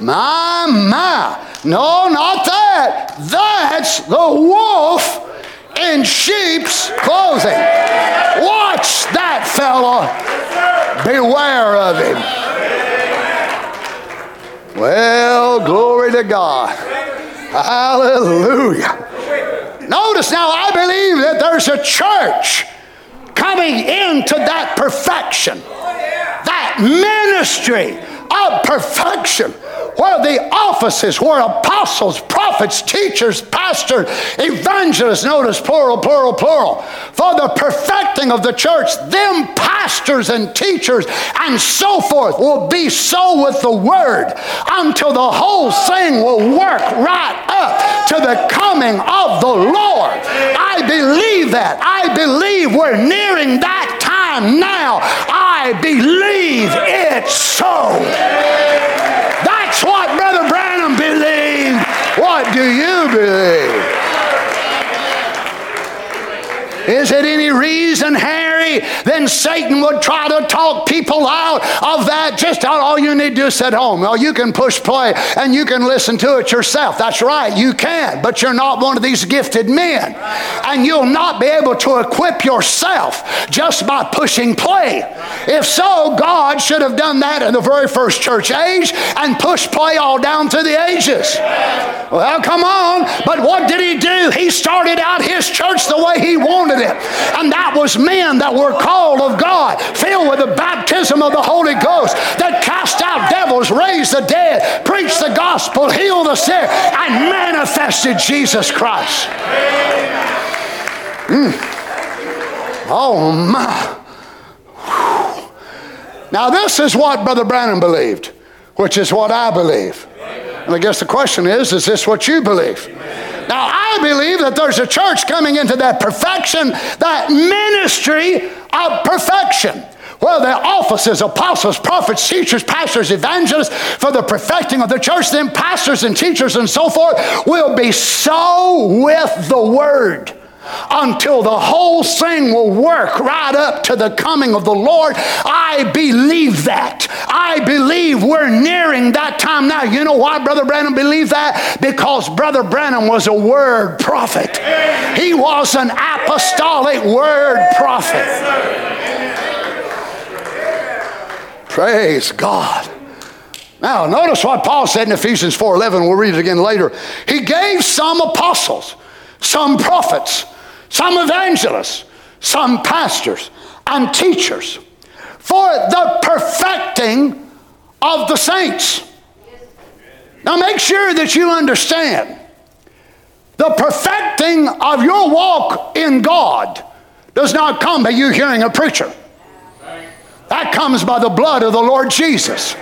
My, my. No, not that. That's the wolf in sheep's clothing. Watch that fella. Beware of him. Well, glory to God. Hallelujah. Notice now, I believe that there's a church coming into that perfection, that ministry of perfection where the offices were apostles, prophets, teachers, pastors, evangelists, notice plural, plural, plural, for the perfecting of the church, them pastors and teachers and so forth will be so with the word until the whole thing will work right up to the coming of the Lord. I believe that. I believe we're nearing that time now. I believe it's so. That's what Brother Branham believed. What do you believe? Is it any reason, Harry, then Satan would try to talk people out of that? Just all you need to do is sit home. Well, you can push play and you can listen to it yourself. That's right, you can, but you're not one of these gifted men. And you'll not be able to equip yourself just by pushing play. If so, God should have done that in the very first church age and pushed play all down through the ages. Well, come on. But what did he do? He started out his church the way he wanted it. And that was men that were called of God, filled with the baptism of the Holy Ghost, that cast out devils, raised the dead, preached the gospel, healed the sick, and manifested Jesus Christ. Mm. Oh my. Now, this is what Brother Branham believed, which is what I believe. And I guess the question is is this what you believe? Now, I believe that there's a church coming into that perfection, that ministry of perfection. Well, the offices, apostles, prophets, teachers, pastors, evangelists, for the perfecting of the church, then pastors and teachers and so forth will be so with the word until the whole thing will work right up to the coming of the Lord. I believe that. I believe we're nearing that time now. You know why Brother Branham believed that? Because Brother Branham was a word prophet. He was an apostolic word prophet. Praise God. Now, notice what Paul said in Ephesians 4:11. We'll read it again later. He gave some apostles, some prophets, some evangelists, some pastors, and teachers for the perfecting of the saints. Now make sure that you understand the perfecting of your walk in God does not come by you hearing a preacher. That comes by the blood of the Lord Jesus.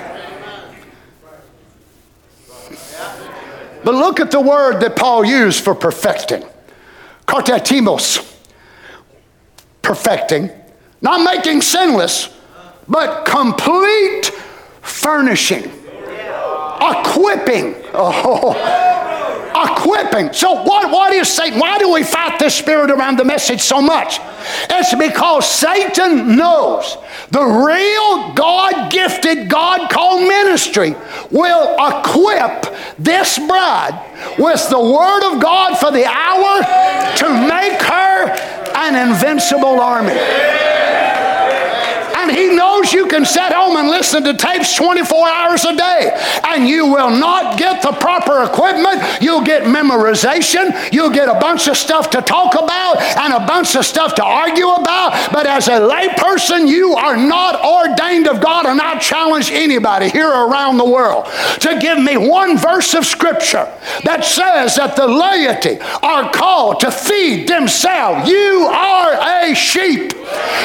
But look at the word that Paul used for perfecting katartismos, perfecting, not making sinless, but complete furnishing, equipping. Oh, equipping. So, what, what is Satan? Why do we fight this spirit around the message so much? It's because Satan knows the real God gifted, God called ministry will equip this bride with the Word of God for the hour to make her an invincible army. And he knows you can sit home and listen to tapes 24 hours a day and you will not get the proper equipment. You'll get memorization. You'll get a bunch of stuff to talk about and a bunch of stuff to argue about. But as a layperson, you are not ordained of God. And I challenge anybody here around the world to give me one verse of scripture that says that the laity are called to feed themselves. You are a sheep.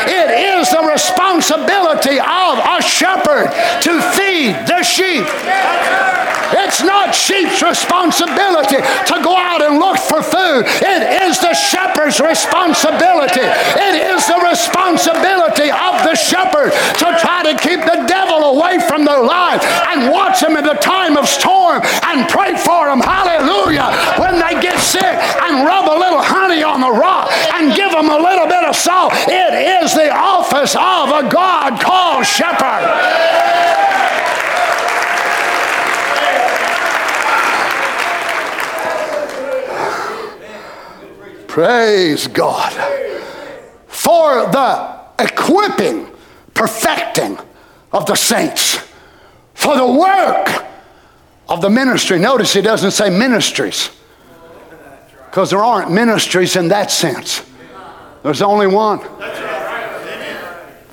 It is the responsibility of a shepherd to feed the sheep. It's not sheep's responsibility to go out and look for food. It is the shepherd's responsibility. It is the responsibility of the shepherd to try to keep the devil away from their life and watch them in the time of storm and pray for them. Hallelujah. When they get sick and rub a little honey on the rock and give them a little bit of salt. It is the office of a God called shepherd. Praise God. For the equipping, perfecting of the saints. For the work of the ministry. Notice he doesn't say ministries. Because there aren't ministries in that sense. There's only one.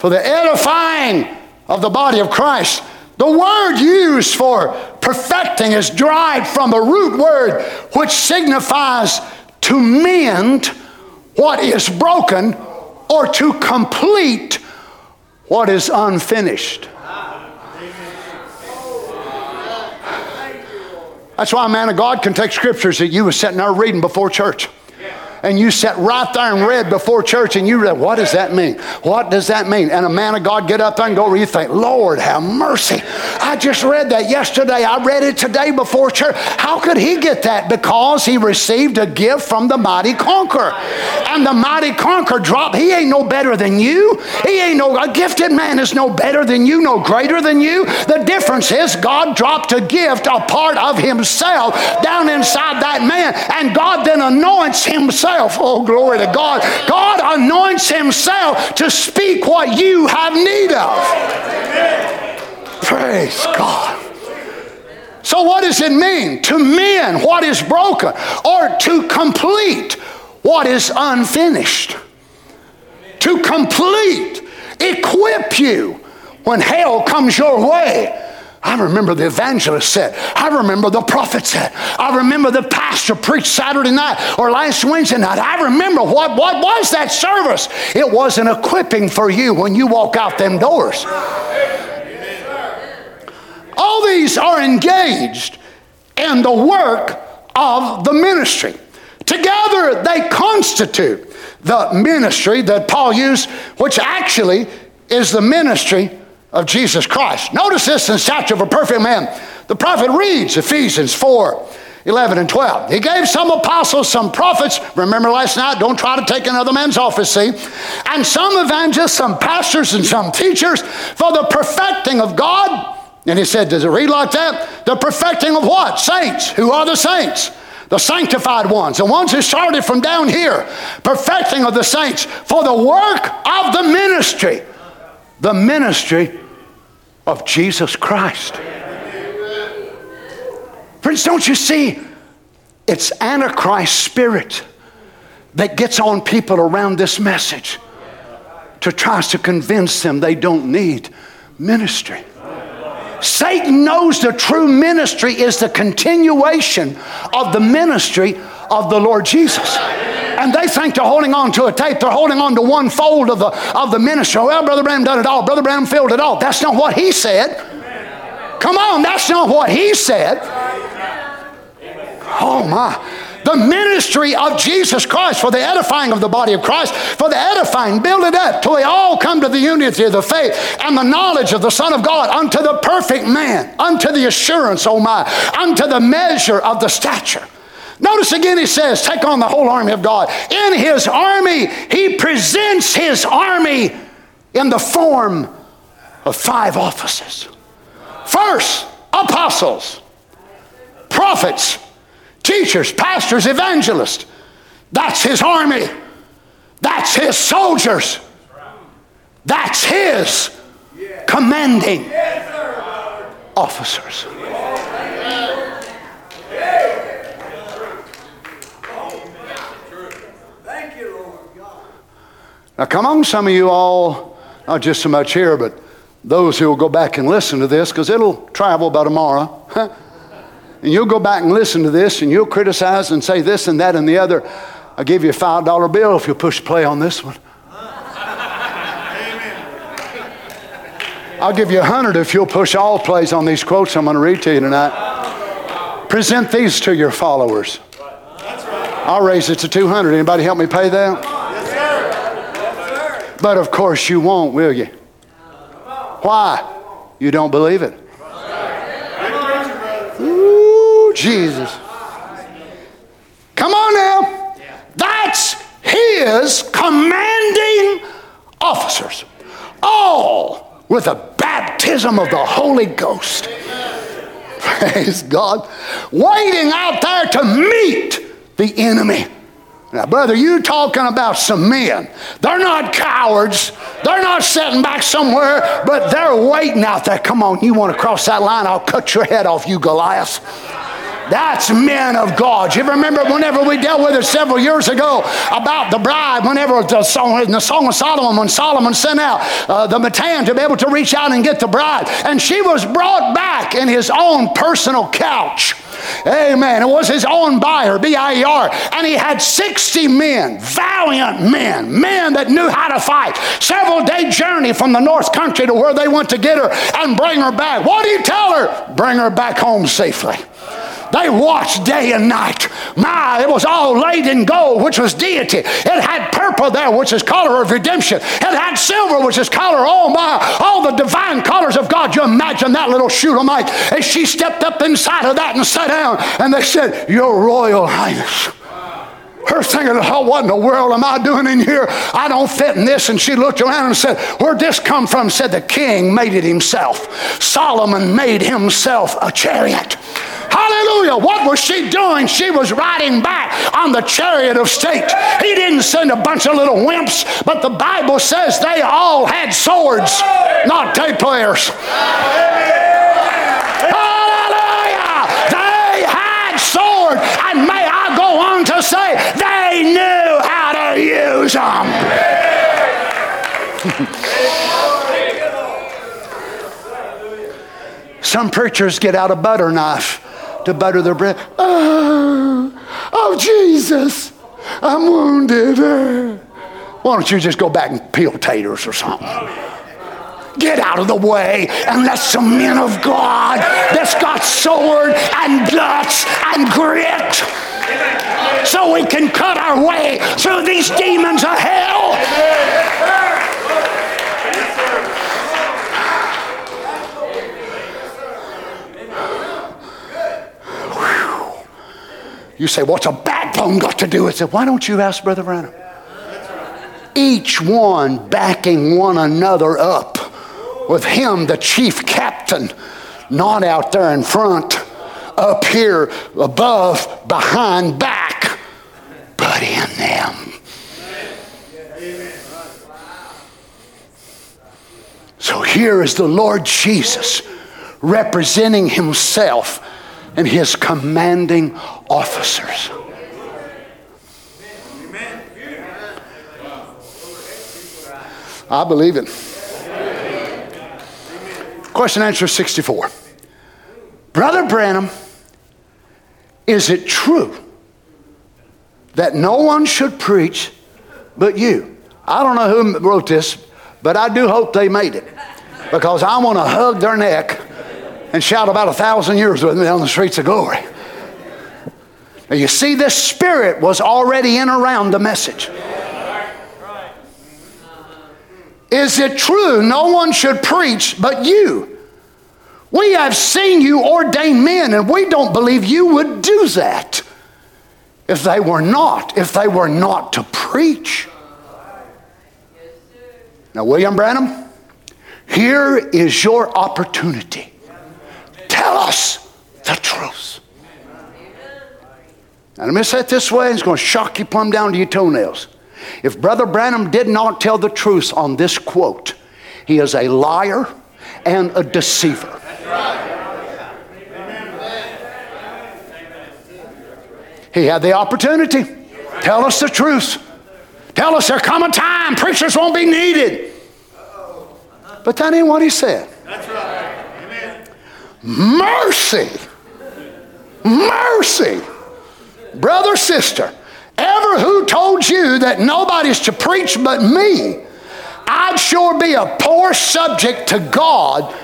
For the edifying of the body of Christ. The word used for perfecting is derived from a root word which signifies to mend what is broken or to complete what is unfinished. That's why a man of God can take scriptures that you were sitting there reading before church and you sat right there and read before church and you read, what does that mean? What does that mean? And a man of God get up there and go, you think, Lord, have mercy. I just read that yesterday. I read it today before church. How could he get that? Because he received a gift from the mighty conqueror. And the mighty conqueror dropped, he ain't no better than you. He ain't no, a gifted man is no better than you, no greater than you. The difference is God dropped a gift, a part of himself down inside that man. And God then anoints himself himself. Oh, glory to God. God anoints himself to speak what you have need of. Praise God. So, what does it mean? To mend what is broken or to complete what is unfinished. To complete, equip you when hell comes your way I remember the evangelist said. I remember the prophet said. I remember the pastor preached Saturday night or last Wednesday night. I remember what, what was that service? It was an equipping for you when you walk out them doors. All these are engaged in the work of the ministry. Together they constitute the ministry that Paul used, which actually is the ministry of Jesus Christ. Notice this in stature of a perfect man. The prophet reads Ephesians 4 11 and 12. He gave some apostles, some prophets. Remember last night, don't try to take another man's office, see? And some evangelists, some pastors, and some teachers for the perfecting of God. And he said, Does it read like that? The perfecting of what? Saints. Who are the saints? The sanctified ones, the ones who started from down here, perfecting of the saints for the work of the ministry the ministry of Jesus Christ. Friends, don't you see? It's Antichrist spirit that gets on people around this message to try to convince them they don't need ministry. Satan knows the true ministry is the continuation of the ministry of the Lord Jesus and they think they're holding on to a tape. They're holding on to one fold of the, of the ministry. Well, Brother Branham done it all. Brother Branham filled it all. That's not what he said. Come on, that's not what he said. Oh, my the ministry of Jesus Christ for the edifying of the body of Christ, for the edifying, build it up till we all come to the unity of the faith and the knowledge of the Son of God unto the perfect man, unto the assurance, oh my, unto the measure of the stature Notice again, he says, take on the whole army of God. In his army, he presents his army in the form of five offices. First, apostles, prophets, teachers, pastors, evangelists. That's his army. That's his soldiers. That's his commanding officers. Now, come on, some of you all, not just so much here, but those who will go back and listen to this, because it'll travel by tomorrow. and you'll go back and listen to this, and you'll criticize and say this and that and the other. I'll give you a $5 bill if you'll push play on this one. I'll give you a hundred if you'll push all plays on these quotes I'm going to read to you tonight. Present these to your followers. I'll raise it to 200. Anybody help me pay that? But of course you won't, will you? Why? You don't believe it. Ooh, Jesus. Come on now. That's his commanding officers. All with a baptism of the Holy Ghost. Praise God. Waiting out there to meet the enemy. Now, brother, you talking about some men. They're not cowards. They're not sitting back somewhere, but they're waiting out there. Come on, you want to cross that line? I'll cut your head off, you Goliath. That's men of God. You remember whenever we dealt with it several years ago about the bride, whenever the song, the Song of Solomon, when Solomon sent out uh, the Matan to be able to reach out and get the bride, and she was brought back in his own personal couch. Amen. It was his own buyer, B I E R. And he had 60 men, valiant men, men that knew how to fight. Several day journey from the north country to where they went to get her and bring her back. What do you tell her? Bring her back home safely. They watched day and night. My, it was all laid in gold, which was deity. It had purple there, which is color of redemption. It had silver, which is color, oh my, all the divine colors of God. You imagine that little Shulamite as she stepped up inside of that and sat down, and they said, Your Royal Highness. Her thinking, oh, what in the world am I doing in here? I don't fit in this. And she looked around and said, Where'd this come from? Said, The king made it himself. Solomon made himself a chariot. Hallelujah. What was she doing? She was riding back on the chariot of state. He didn't send a bunch of little wimps, but the Bible says they all had swords, not tape players. Hallelujah. They had swords. And may I go on to say, they knew how Some preachers get out a butter knife to butter their bread. Oh, oh Jesus, I'm wounded. Why don't you just go back and peel taters or something? Get out of the way and let some men of God that's got sword and guts and grit so we can cut our way through these demons of hell. You say, What's a backbone got to do with it? Why don't you ask Brother Branham? Each one backing one another up, with him, the chief captain, not out there in front, up here, above, behind, back, but in them. So here is the Lord Jesus representing himself and his commanding officers. I believe it. Question answer 64. Brother Branham, is it true that no one should preach but you? I don't know who wrote this, but I do hope they made it because I want to hug their neck and shout about a thousand years with me on the streets of glory. Now, you see, this spirit was already in around the message. Is it true no one should preach but you? We have seen you ordain men, and we don't believe you would do that if they were not, if they were not to preach. Now, William Branham, here is your opportunity tell us the truth. Now, let me say it this way, it's going to shock you plumb down to your toenails. If Brother Branham did not tell the truth on this quote, he is a liar and a deceiver. He had the opportunity. Tell us the truth. Tell us there come a time preachers won't be needed. But that ain't what he said. That's right. Mercy. Mercy. Brother, sister, ever who told you that nobody's to preach but me, I'd sure be a poor subject to God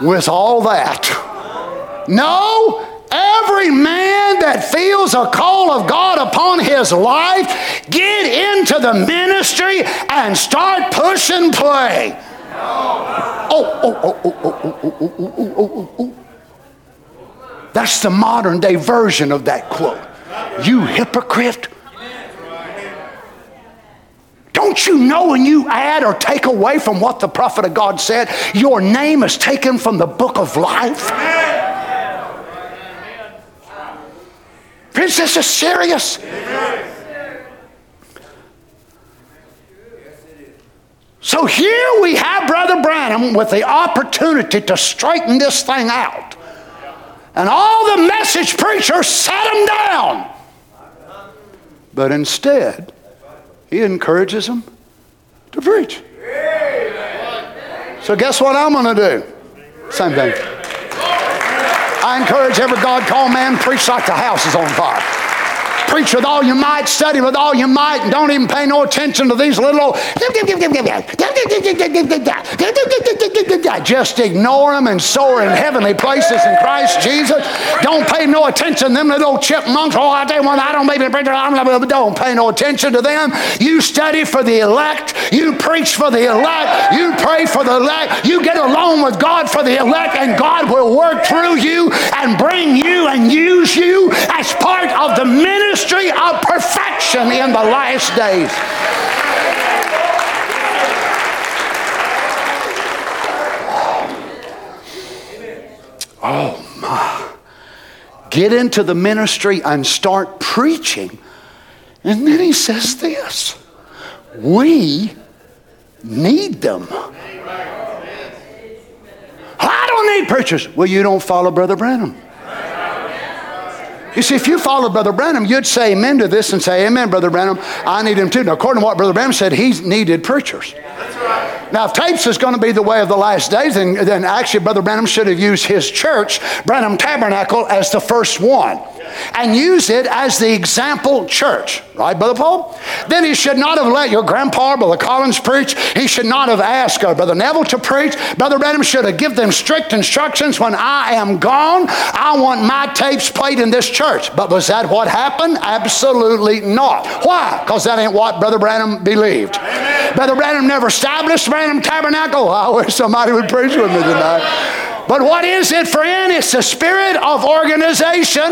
with all that. No, Every man that feels a call of God upon his life, get into the ministry and start pushing play. Oh, oh, oh, oh, oh, oh, oh, oh, oh, oh. That's the modern day version of that quote. You hypocrite. Don't you know when you add or take away from what the prophet of God said, your name is taken from the book of life? Friends, this is serious. So here we have Brother Branham with the opportunity to straighten this thing out. And all the message preachers sat him down. But instead, he encourages them to preach. So, guess what I'm going to do? Same thing. I encourage every God called man preach like the house is on fire. Preach with all your might, study with all your might, and don't even pay no attention to these little just ignore them and soar in heavenly places in Christ Jesus. Don't pay no attention to them little chipmunks. Oh, I tell you what, I don't maybe don't pay no attention to them. You study for the elect. You preach for the elect. You pray for the elect. You get along with God for the elect, and God will work through you and bring you and use you as part of the ministry of perfection in the last days. Oh my. Get into the ministry and start preaching. And then he says this We need them. I don't need preachers. Well, you don't follow Brother Branham. You see, if you followed Brother Branham, you'd say amen to this and say, Amen, Brother Branham. I need him too. Now, according to what Brother Branham said, he needed preachers. Now, if tapes is going to be the way of the last days, then, then actually Brother Branham should have used his church, Branham Tabernacle, as the first one and use it as the example church. Right, Brother Paul? Then he should not have let your grandpa, Brother Collins, preach. He should not have asked uh, Brother Neville to preach. Brother Branham should have given them strict instructions when I am gone. I want my tapes played in this church. But was that what happened? Absolutely not. Why? Because that ain't what Brother Branham believed. Amen. Brother Branham never established Branham Tabernacle. I wish somebody would preach with me tonight. But what is it, friend? It's the spirit of organization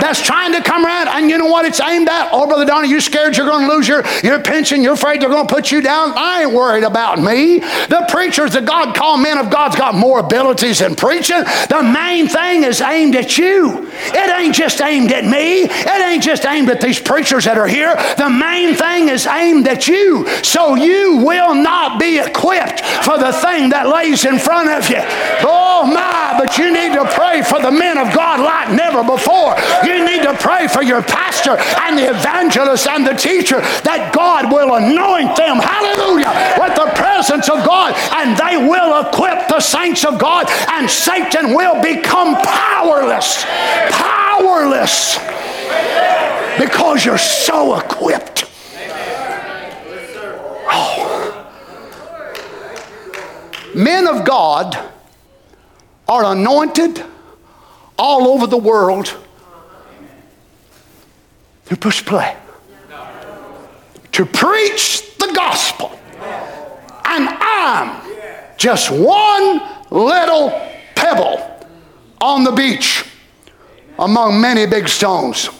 that's trying to come around. And you know what it's aimed at? Oh, Brother Donnie, you scared you're going to lose your, your pension. You're afraid they're going to put you down. I ain't worried about me. The preachers that God called men of God's got more abilities than preaching. The main thing is aimed at you. It ain't just aimed at me. It ain't just aimed at these preachers that are here. The main thing is aimed at you. So you will not be equipped for the thing that lays in front of you. Oh, my, but you need to pray for the men of God like never before. You need to pray for your pastor and the evangelist and the teacher that God will anoint them, hallelujah, with the presence of God and they will equip the saints of God and Satan will become powerless. Powerless. Because you're so equipped. Oh. Men of God are anointed all over the world to push play, to preach the gospel. And I'm just one little pebble on the beach among many big stones.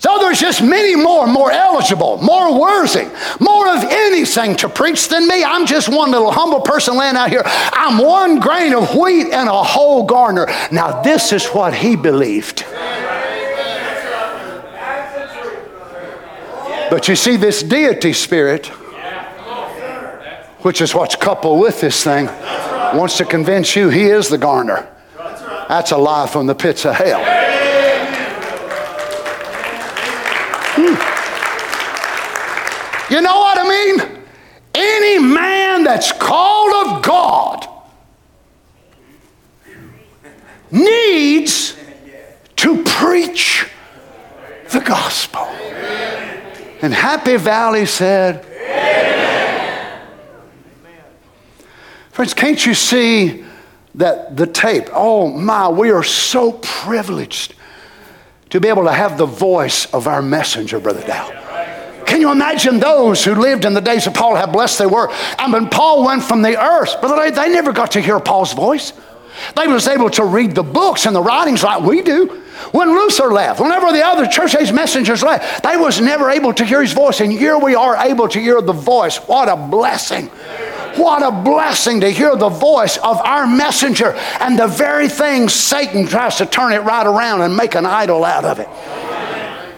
So there's just many more, more eligible, more worthy, more of anything to preach than me. I'm just one little humble person laying out here. I'm one grain of wheat and a whole garner. Now, this is what he believed. But you see, this deity spirit, which is what's coupled with this thing, wants to convince you he is the garner. That's a lie from the pits of hell. You know what I mean? Any man that's called of God needs to preach the gospel. And Happy Valley said, Amen. Friends, can't you see that the tape? Oh my, we are so privileged to be able to have the voice of our messenger, Brother Dow. Can you imagine those who lived in the days of Paul, how blessed they were? And when Paul went from the earth, they, they never got to hear Paul's voice. They was able to read the books and the writings like we do. When Luther left, whenever the other church age messengers left, they was never able to hear his voice. And here we are able to hear the voice. What a blessing. What a blessing to hear the voice of our messenger and the very thing Satan tries to turn it right around and make an idol out of it.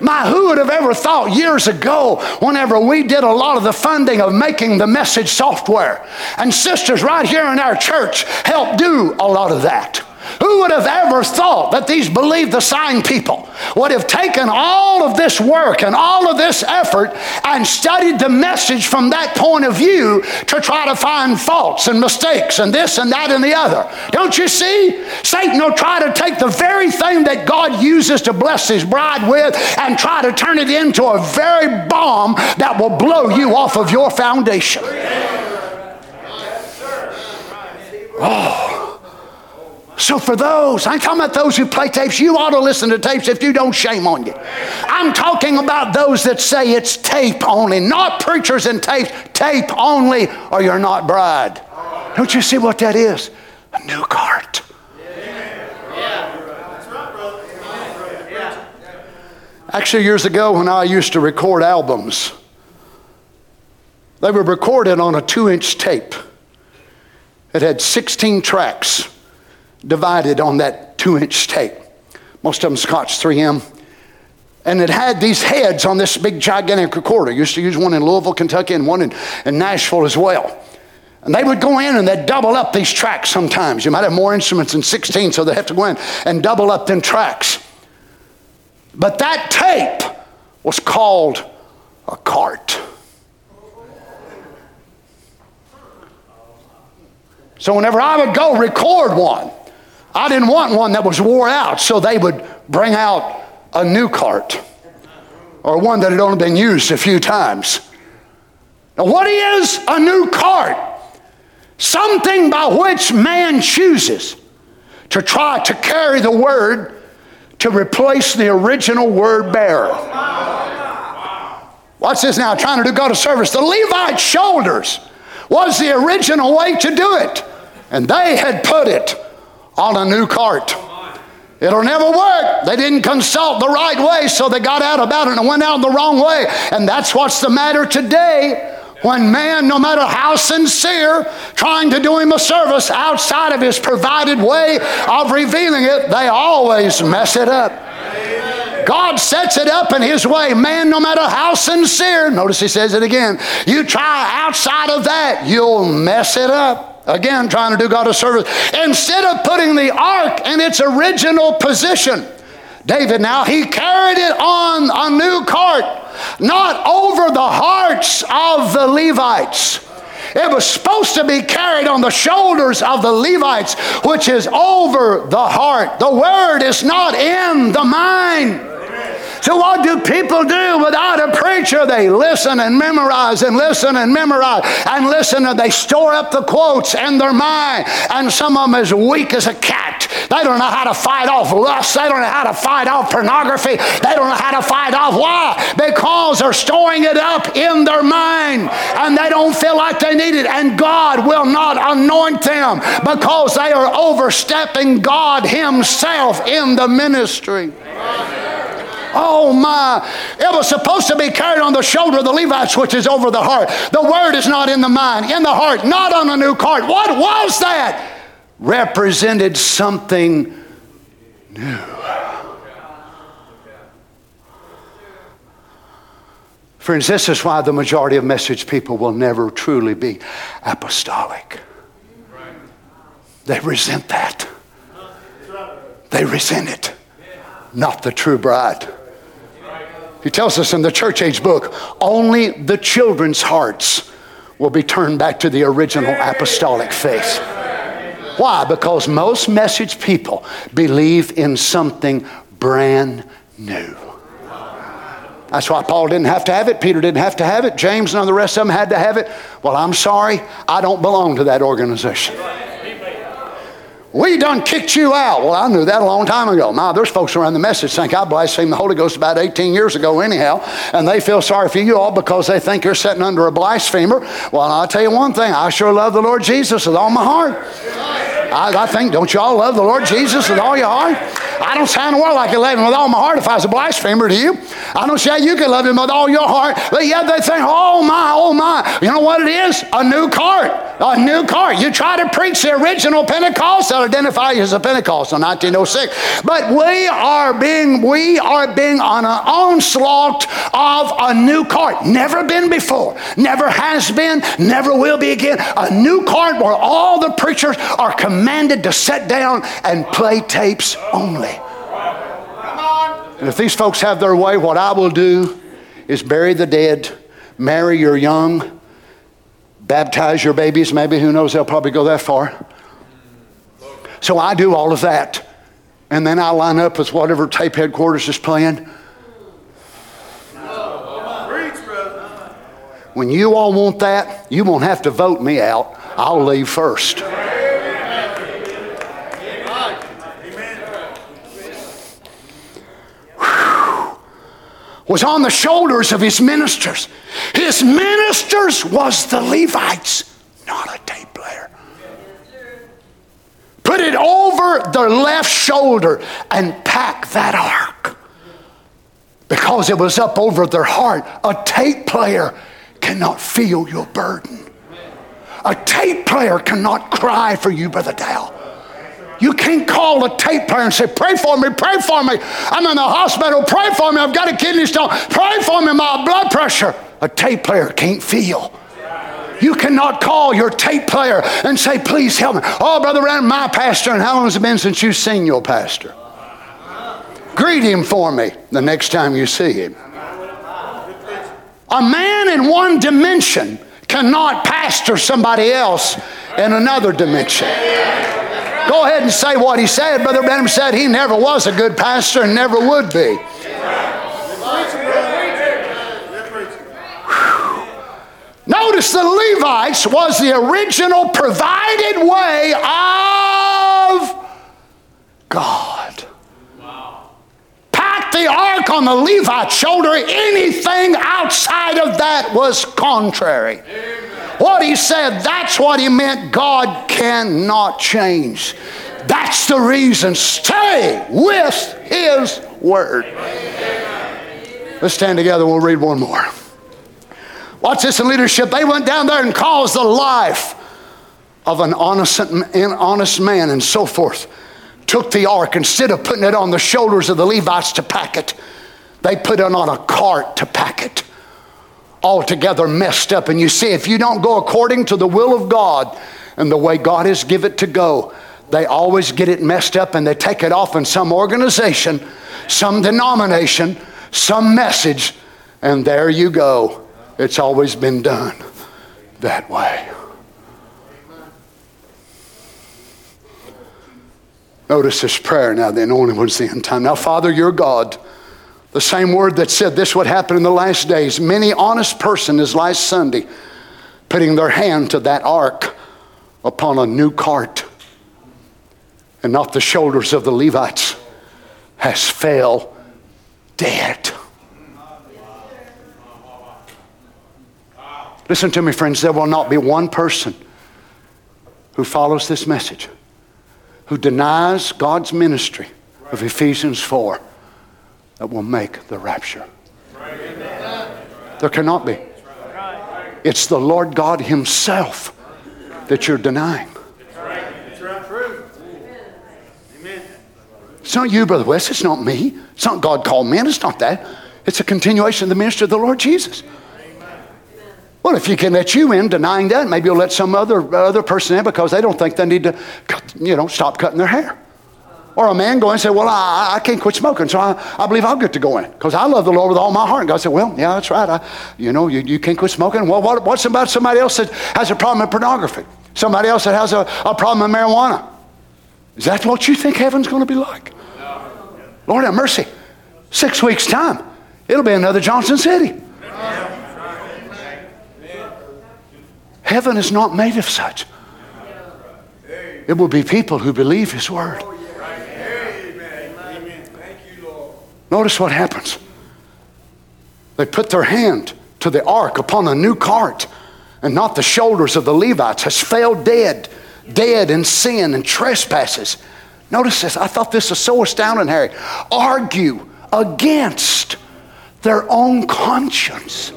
My, who would have ever thought years ago, whenever we did a lot of the funding of making the message software, and sisters right here in our church helped do a lot of that. Who would have ever thought that these believe the sign people would have taken all of this work and all of this effort and studied the message from that point of view to try to find faults and mistakes and this and that and the other? Don't you see? Satan will try to take the very thing that God uses to bless his bride with and try to turn it into a very bomb that will blow you off of your foundation. Oh. So for those, I'm talking about those who play tapes, you ought to listen to tapes. If you don't, shame on you. I'm talking about those that say it's tape only, not preachers and tapes, tape only, or you're not bride. Don't you see what that is? A new cart. Actually, years ago when I used to record albums, they were recorded on a two inch tape. It had 16 tracks divided on that two inch tape. Most of them Scotch 3M. And it had these heads on this big gigantic recorder. Used to use one in Louisville, Kentucky, and one in, in Nashville as well. And they would go in and they'd double up these tracks sometimes. You might have more instruments than 16, so they have to go in and double up them tracks. But that tape was called a cart. So whenever I would go record one, I didn't want one that was wore out, so they would bring out a new cart or one that had only been used a few times. Now, what is a new cart? Something by which man chooses to try to carry the word to replace the original word bearer. Watch this now, trying to do God a service. The Levite shoulders was the original way to do it, and they had put it on a new cart. It'll never work. They didn't consult the right way, so they got out about it and went out the wrong way. And that's what's the matter today. When man, no matter how sincere, trying to do him a service outside of his provided way of revealing it, they always mess it up. God sets it up in His way. Man, no matter how sincere, notice He says it again, you try outside of that, you'll mess it up. Again, trying to do God a service. Instead of putting the ark in its original position, David now, he carried it on a new cart, not over the hearts of the Levites. It was supposed to be carried on the shoulders of the Levites, which is over the heart. The word is not in the mind. So, what do people do without a preacher? They listen and memorize and listen and memorize and listen and they store up the quotes in their mind. And some of them as weak as a cat. They don't know how to fight off lust. They don't know how to fight off pornography. They don't know how to fight off why? Because they're storing it up in their mind and they don't feel like they need it. And God will not anoint them because they are overstepping God Himself in the ministry. Oh my. It was supposed to be carried on the shoulder of the Levites, which is over the heart. The word is not in the mind, in the heart, not on a new cart. What was that? Represented something new. Friends, this is why the majority of message people will never truly be apostolic. They resent that. They resent it, not the true bride. He tells us in the church age book only the children's hearts will be turned back to the original apostolic faith. Why? Because most message people believe in something brand new. That's why Paul didn't have to have it. Peter didn't have to have it. James and all the rest of them had to have it. Well, I'm sorry, I don't belong to that organization. We done kicked you out. Well, I knew that a long time ago. Now, there's folks around the message think I blasphemed the Holy Ghost about 18 years ago, anyhow, and they feel sorry for you all because they think you're sitting under a blasphemer. Well, I'll tell you one thing I sure love the Lord Jesus with all my heart. I, I think, don't you all love the Lord Jesus with all your heart? I don't sound the world like I love him with all my heart if I was a blasphemer to you. I don't say you can love him with all your heart. But yet they think, oh my, oh my. You know what it is? A new cart. A new cart. You try to preach the original Pentecost, they'll identify as a Pentecost in 1906. But we are being, we are being on an onslaught of a new cart. Never been before. Never has been. Never will be again. A new cart where all the preachers are commanded to sit down and play tapes only. And if these folks have their way, what I will do is bury the dead, marry your young, baptize your babies. Maybe, who knows, they'll probably go that far. So I do all of that. And then I line up with whatever tape headquarters is playing. When you all want that, you won't have to vote me out. I'll leave first. Was on the shoulders of his ministers. His ministers was the Levites, not a tape player. Put it over their left shoulder and pack that ark because it was up over their heart. A tape player cannot feel your burden. A tape player cannot cry for you, Brother Dow. You can't call a tape player and say, Pray for me, pray for me. I'm in the hospital, pray for me. I've got a kidney stone, pray for me, my blood pressure. A tape player can't feel. You cannot call your tape player and say, Please help me. Oh, Brother Randall, my pastor, and how long has it been since you've seen your pastor? Greet him for me the next time you see him. A man in one dimension cannot pastor somebody else in another dimension. Go ahead and say what he said. Brother Branham said he never was a good pastor and never would be. Notice the Levites was the original provided way of God. Pack the ark on the Levite shoulder. Anything outside of that was contrary. Amen. What he said, that's what he meant. God cannot change. That's the reason. Stay with his word. Let's stand together. We'll read one more. Watch this in leadership. They went down there and caused the life of an honest, an honest man and so forth. Took the ark, instead of putting it on the shoulders of the Levites to pack it, they put it on a cart to pack it altogether messed up. And you see, if you don't go according to the will of God and the way God has given it to go, they always get it messed up and they take it off in some organization, some denomination, some message, and there you go. It's always been done that way. Notice this prayer now, the only one's the end time. Now, Father, you're God. The same word that said this would happen in the last days. Many honest person is last Sunday putting their hand to that ark upon a new cart and not the shoulders of the Levites has fell dead. Listen to me, friends. There will not be one person who follows this message who denies God's ministry of Ephesians 4 that will make the rapture. There cannot be. It's the Lord God Himself that you're denying. It's not you, Brother West. It's not me. It's not God called me. And it's not that. It's a continuation of the ministry of the Lord Jesus. Well, if you can let you in denying that, maybe you'll let some other, other person in because they don't think they need to, cut, you know, stop cutting their hair. Or a man going and say, Well, I, I can't quit smoking, so I, I believe I'll get to go in because I love the Lord with all my heart. And God said, Well, yeah, that's right. I, you know, you, you can't quit smoking. Well, what, what's about somebody else that has a problem with pornography? Somebody else that has a, a problem with marijuana? Is that what you think heaven's going to be like? Lord have mercy. Six weeks' time, it'll be another Johnson City. Heaven is not made of such. It will be people who believe His word. Notice what happens. They put their hand to the ark upon a new cart, and not the shoulders of the Levites, has fell dead, dead in sin and trespasses. Notice this. I thought this was so astounding, Harry. Argue against their own conscience.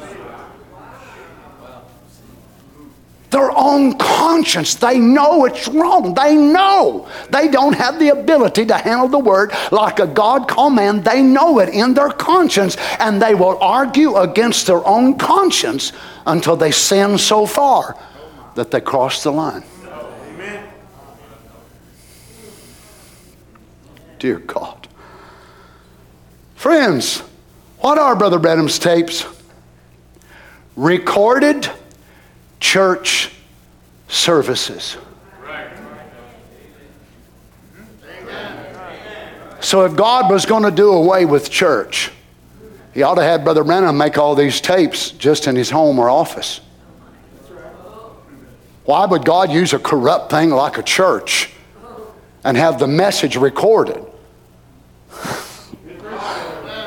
Their own conscience. They know it's wrong. They know they don't have the ability to handle the word like a God called man. They know it in their conscience, and they will argue against their own conscience until they sin so far that they cross the line. Dear God. Friends, what are Brother Branham's tapes? Recorded church services. So if God was going to do away with church, he ought to have Brother Branham make all these tapes just in his home or office. Why would God use a corrupt thing like a church and have the message recorded?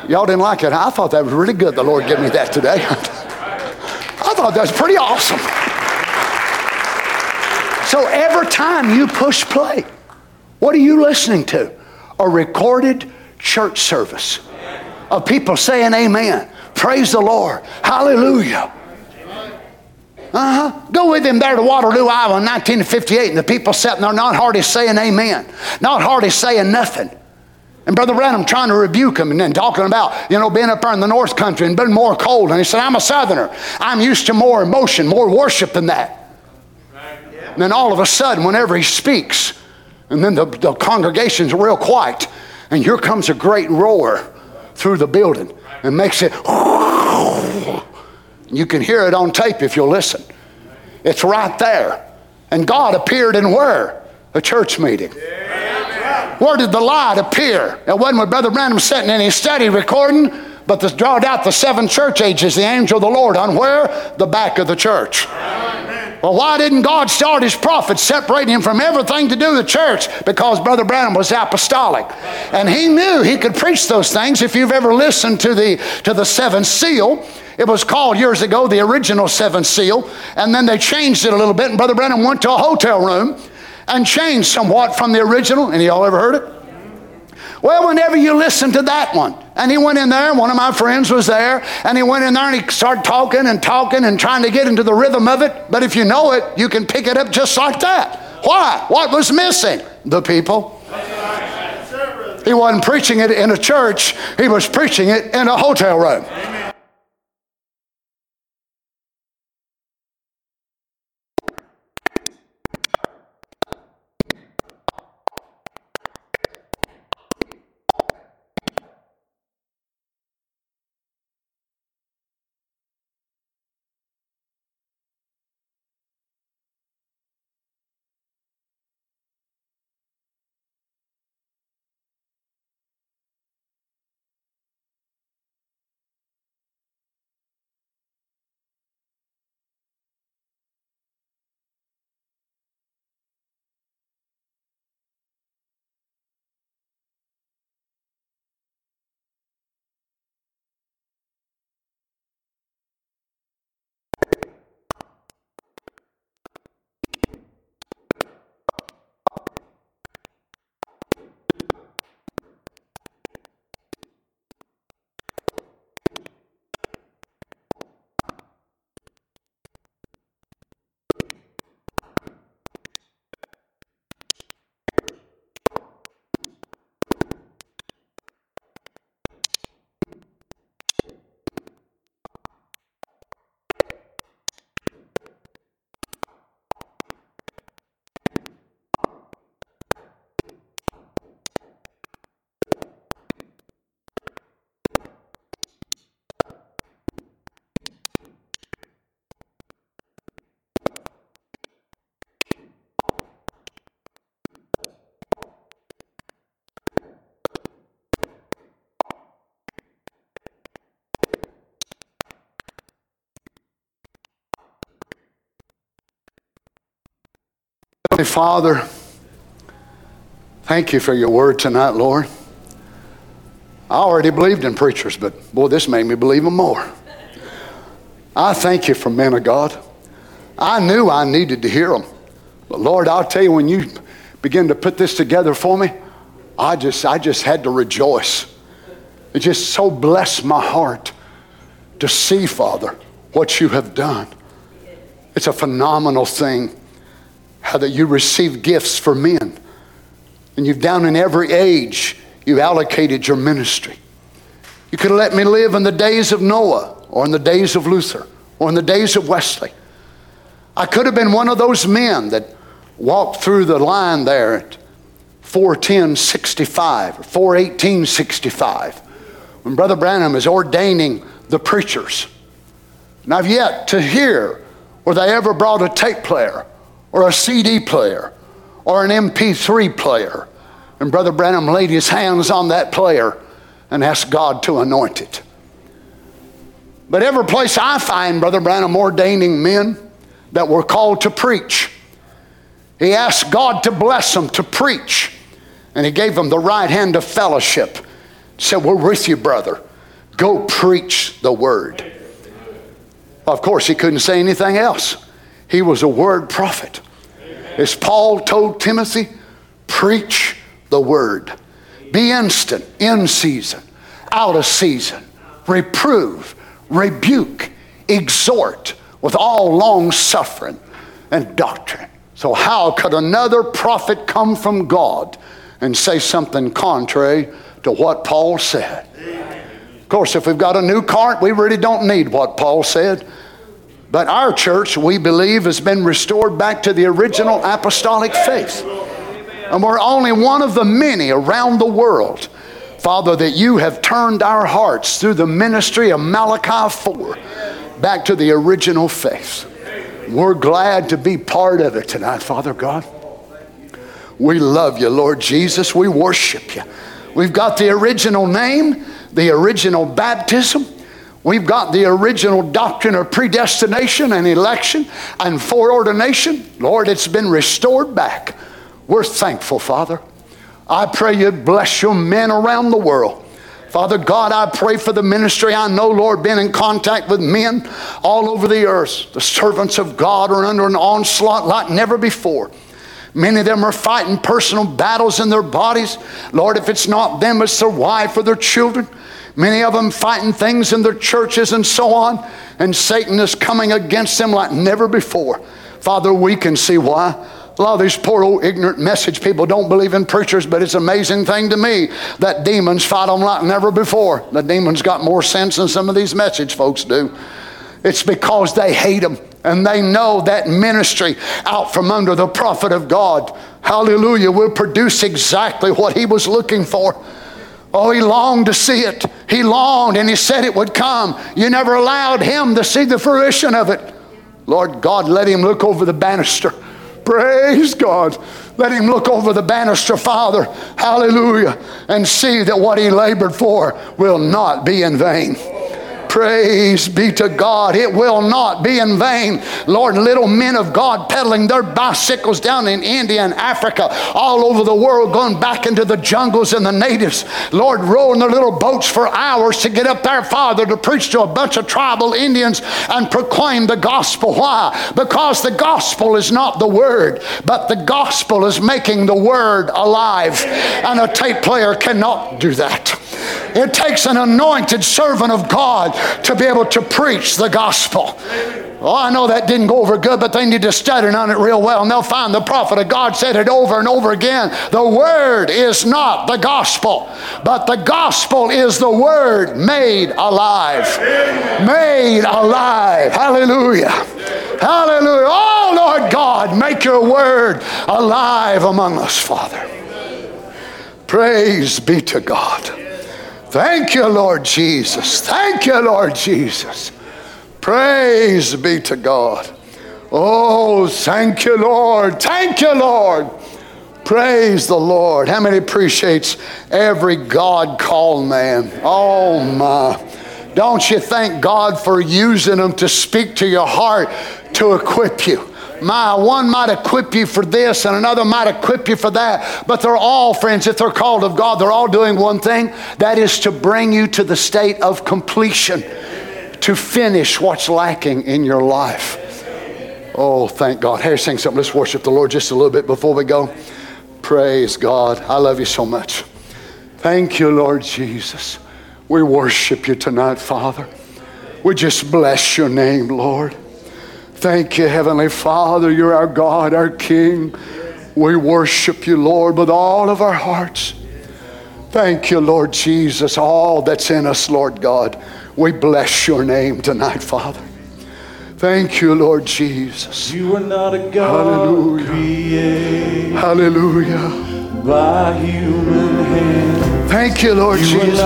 Y'all didn't like it. I thought that was really good. The Lord gave me that today. I thought that was pretty awesome. So every time you push play, what are you listening to? A recorded church service of people saying amen. Praise the Lord. Hallelujah. Uh-huh. Go with him there to Waterloo, Iowa in 1958, and the people sitting there not hardly saying amen, not hardly saying nothing. And Brother Branham trying to rebuke him and then talking about, you know, being up there in the North Country and being more cold. And he said, I'm a Southerner. I'm used to more emotion, more worship than that. And then all of a sudden, whenever he speaks, and then the, the congregation's real quiet, and here comes a great roar through the building and makes it. You can hear it on tape if you'll listen. It's right there. And God appeared in where? A church meeting. Where did the light appear? It wasn't with Brother Branham sitting in his study recording, but this drawed out the seven church ages, the angel of the Lord, on where? The back of the church. Well, why didn't God start his prophets, separating him from everything to do with the church? Because Brother Branham was apostolic. And he knew he could preach those things. If you've ever listened to the, to the seventh seal, it was called years ago the original seventh seal. And then they changed it a little bit. And Brother Branham went to a hotel room and changed somewhat from the original. And y'all ever heard it? Well, whenever you listen to that one, and he went in there, and one of my friends was there, and he went in there and he started talking and talking and trying to get into the rhythm of it. But if you know it, you can pick it up just like that. Why? What was missing? The people. He wasn't preaching it in a church, he was preaching it in a hotel room. Amen. Heavenly Father, thank you for your word tonight, Lord. I already believed in preachers, but boy, this made me believe them more. I thank you for men of God. I knew I needed to hear them. But Lord, I'll tell you, when you begin to put this together for me, I just, I just had to rejoice. It just so blessed my heart to see, Father, what you have done. It's a phenomenal thing how that you receive gifts for men. And you've down in every age, you've allocated your ministry. You could have let me live in the days of Noah or in the days of Luther or in the days of Wesley. I could have been one of those men that walked through the line there at 41065 or 41865 when Brother Branham is ordaining the preachers. And I've yet to hear where they ever brought a tape player or a CD player or an MP3 player. And Brother Branham laid his hands on that player and asked God to anoint it. But every place I find Brother Branham ordaining men that were called to preach, he asked God to bless them to preach. And he gave them the right hand of fellowship. Said, We're with you, brother. Go preach the word. Of course, he couldn't say anything else. He was a word prophet. As Paul told Timothy, preach the word. Be instant, in season, out of season. Reprove, rebuke, exhort with all long suffering and doctrine. So, how could another prophet come from God and say something contrary to what Paul said? Of course, if we've got a new cart, we really don't need what Paul said. But our church, we believe, has been restored back to the original apostolic faith. And we're only one of the many around the world, Father, that you have turned our hearts through the ministry of Malachi 4 back to the original faith. We're glad to be part of it tonight, Father God. We love you, Lord Jesus. We worship you. We've got the original name, the original baptism. We've got the original doctrine of predestination and election and foreordination. Lord, it's been restored back. We're thankful, Father. I pray you bless your men around the world. Father God, I pray for the ministry. I know, Lord, been in contact with men all over the earth. The servants of God are under an onslaught like never before. Many of them are fighting personal battles in their bodies. Lord, if it's not them, it's their wife or their children. Many of them fighting things in their churches and so on. And Satan is coming against them like never before. Father, we can see why. A lot of these poor old ignorant message people don't believe in preachers, but it's an amazing thing to me that demons fight them like never before. The demons got more sense than some of these message folks do. It's because they hate them and they know that ministry out from under the prophet of God, hallelujah, will produce exactly what he was looking for. Oh, he longed to see it. He longed and he said it would come. You never allowed him to see the fruition of it. Lord God, let him look over the banister Praise God. Let him look over the banister, Father. Hallelujah. And see that what he labored for will not be in vain. Praise be to God. It will not be in vain. Lord, little men of God peddling their bicycles down in India and Africa, all over the world, going back into the jungles and the natives. Lord, rowing their little boats for hours to get up there, Father, to preach to a bunch of tribal Indians and proclaim the gospel. Why? Because the gospel is not the word, but the gospel is making the word alive. And a tape player cannot do that. It takes an anointed servant of God to be able to preach the gospel. Oh, I know that didn't go over good, but they need to study on it real well, and they'll find the prophet of God said it over and over again. The word is not the gospel, but the gospel is the word made alive. Made alive. Hallelujah. Hallelujah. Oh, Lord God, make your word alive among us, Father. Praise be to God. Thank you, Lord Jesus. Thank you, Lord Jesus. Praise be to God. Oh, thank you, Lord. Thank you, Lord. Praise the Lord. How many appreciates every God called man? Oh my. Don't you thank God for using them to speak to your heart to equip you. My one might equip you for this and another might equip you for that. But they're all, friends, if they're called of God, they're all doing one thing that is to bring you to the state of completion, to finish what's lacking in your life. Oh, thank God. Harry, sing something. Let's worship the Lord just a little bit before we go. Praise God. I love you so much. Thank you, Lord Jesus. We worship you tonight, Father. We just bless your name, Lord. Thank you, Heavenly Father. You're our God, our King. We worship you, Lord, with all of our hearts. Thank you, Lord Jesus, all that's in us, Lord God. We bless your name tonight, Father. Thank you, Lord Jesus. You are not a God Hallelujah. created Hallelujah. by human hand. Thank you, Lord You are Jesus.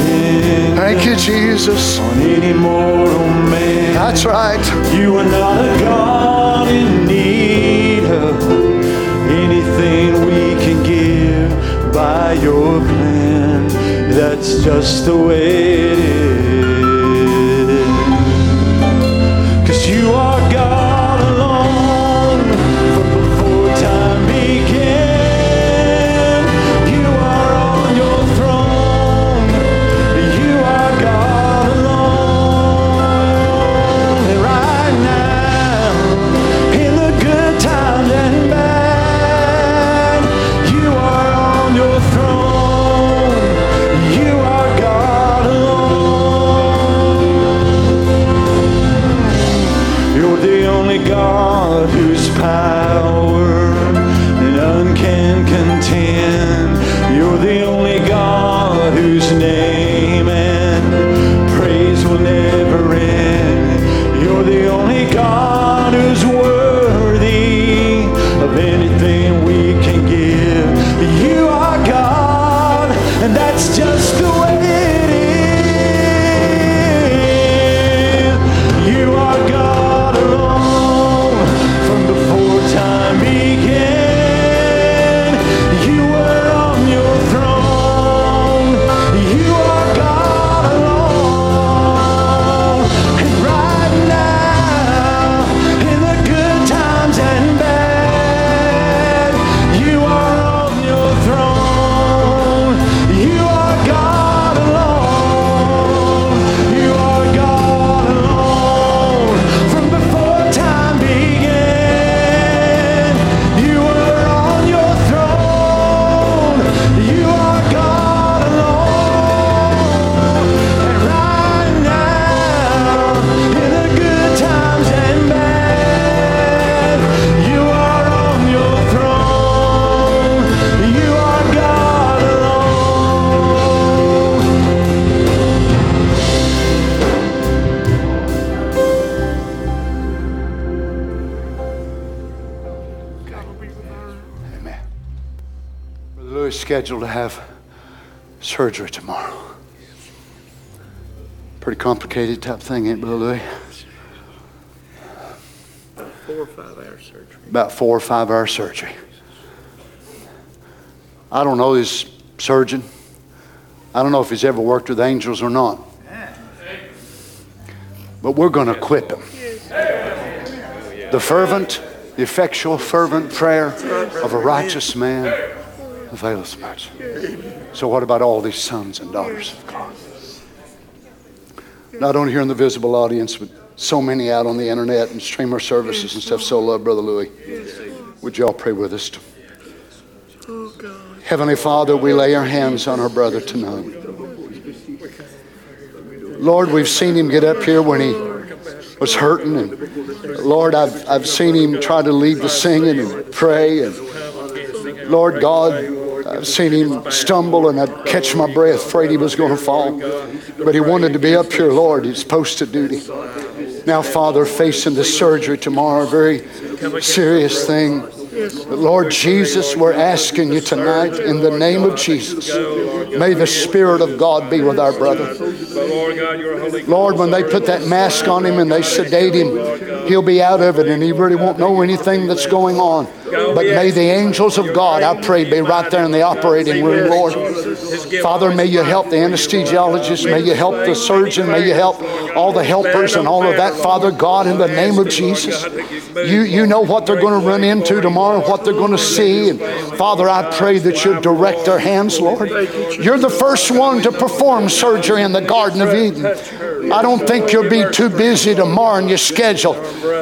Not a God dependent Thank you, Jesus. on any mortal man. That's right. You are not a God in need of anything we can give by your plan. That's just the way it is. Complicated type thing, ain't it, Brother Louis? Four or five hour surgery. About four or five hour surgery. I don't know this surgeon. I don't know if he's ever worked with angels or not. But we're going to equip him. The fervent, the effectual, fervent prayer of a righteous man availeth much. So, what about all these sons and daughters of God? Not only here in the visible audience, but so many out on the internet and streamer services and stuff. So, love, Brother Louis. Would y'all pray with us? Heavenly Father, we lay our hands on our brother tonight. Lord, we've seen him get up here when he was hurting. And Lord, I've, I've seen him try to lead the singing and pray. And Lord God, I've seen him stumble and I'd catch my breath, afraid he was going to fall. But he wanted to be up here, Lord. He's posted duty. Now, Father, facing the surgery tomorrow, a very serious thing. But Lord Jesus, we're asking you tonight in the name of Jesus, may the Spirit of God be with our brother. Lord, when they put that mask on him and they sedate him, he'll be out of it and he really won't know anything that's going on. But may the angels of God, I pray, be right there in the operating room, Lord. Father, may you help the anesthesiologist, may you help the surgeon, may you help all the helpers and all of that, Father God, in the name of Jesus. You, you know what they're going to run into tomorrow, what they're going to see. And Father, I pray that you direct their hands, Lord. You're the first one to perform surgery in the Garden of Eden. I don't think you'll be too busy tomorrow in your schedule,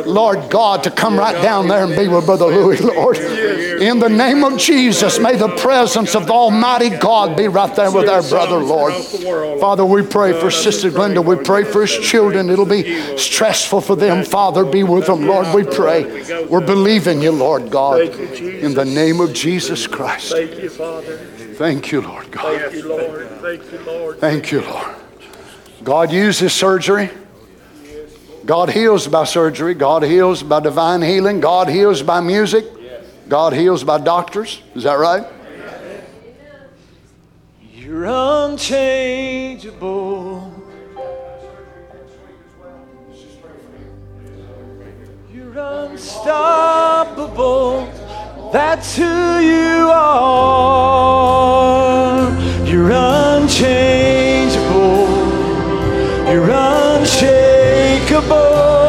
Lord God, to come right down there and be with Brother Louis, Lord. In the name of Jesus, may the presence of the Almighty God be right there with our brother, Lord. Father, we pray for Sister Glenda. We pray for his children. It'll be stressful for them. Father, be with them, Lord. We pray. We're believing you, Lord God. In the name of Jesus Christ. Thank you, Father. Thank you, Lord God. Thank you, Lord. Thank you, Lord. Thank you, Lord. God uses surgery. God heals by surgery. God heals by divine healing. God heals by music. God heals by doctors. Is that right? You're unchangeable. You're unstoppable. That's who you are. You're unchangeable. Unshakable.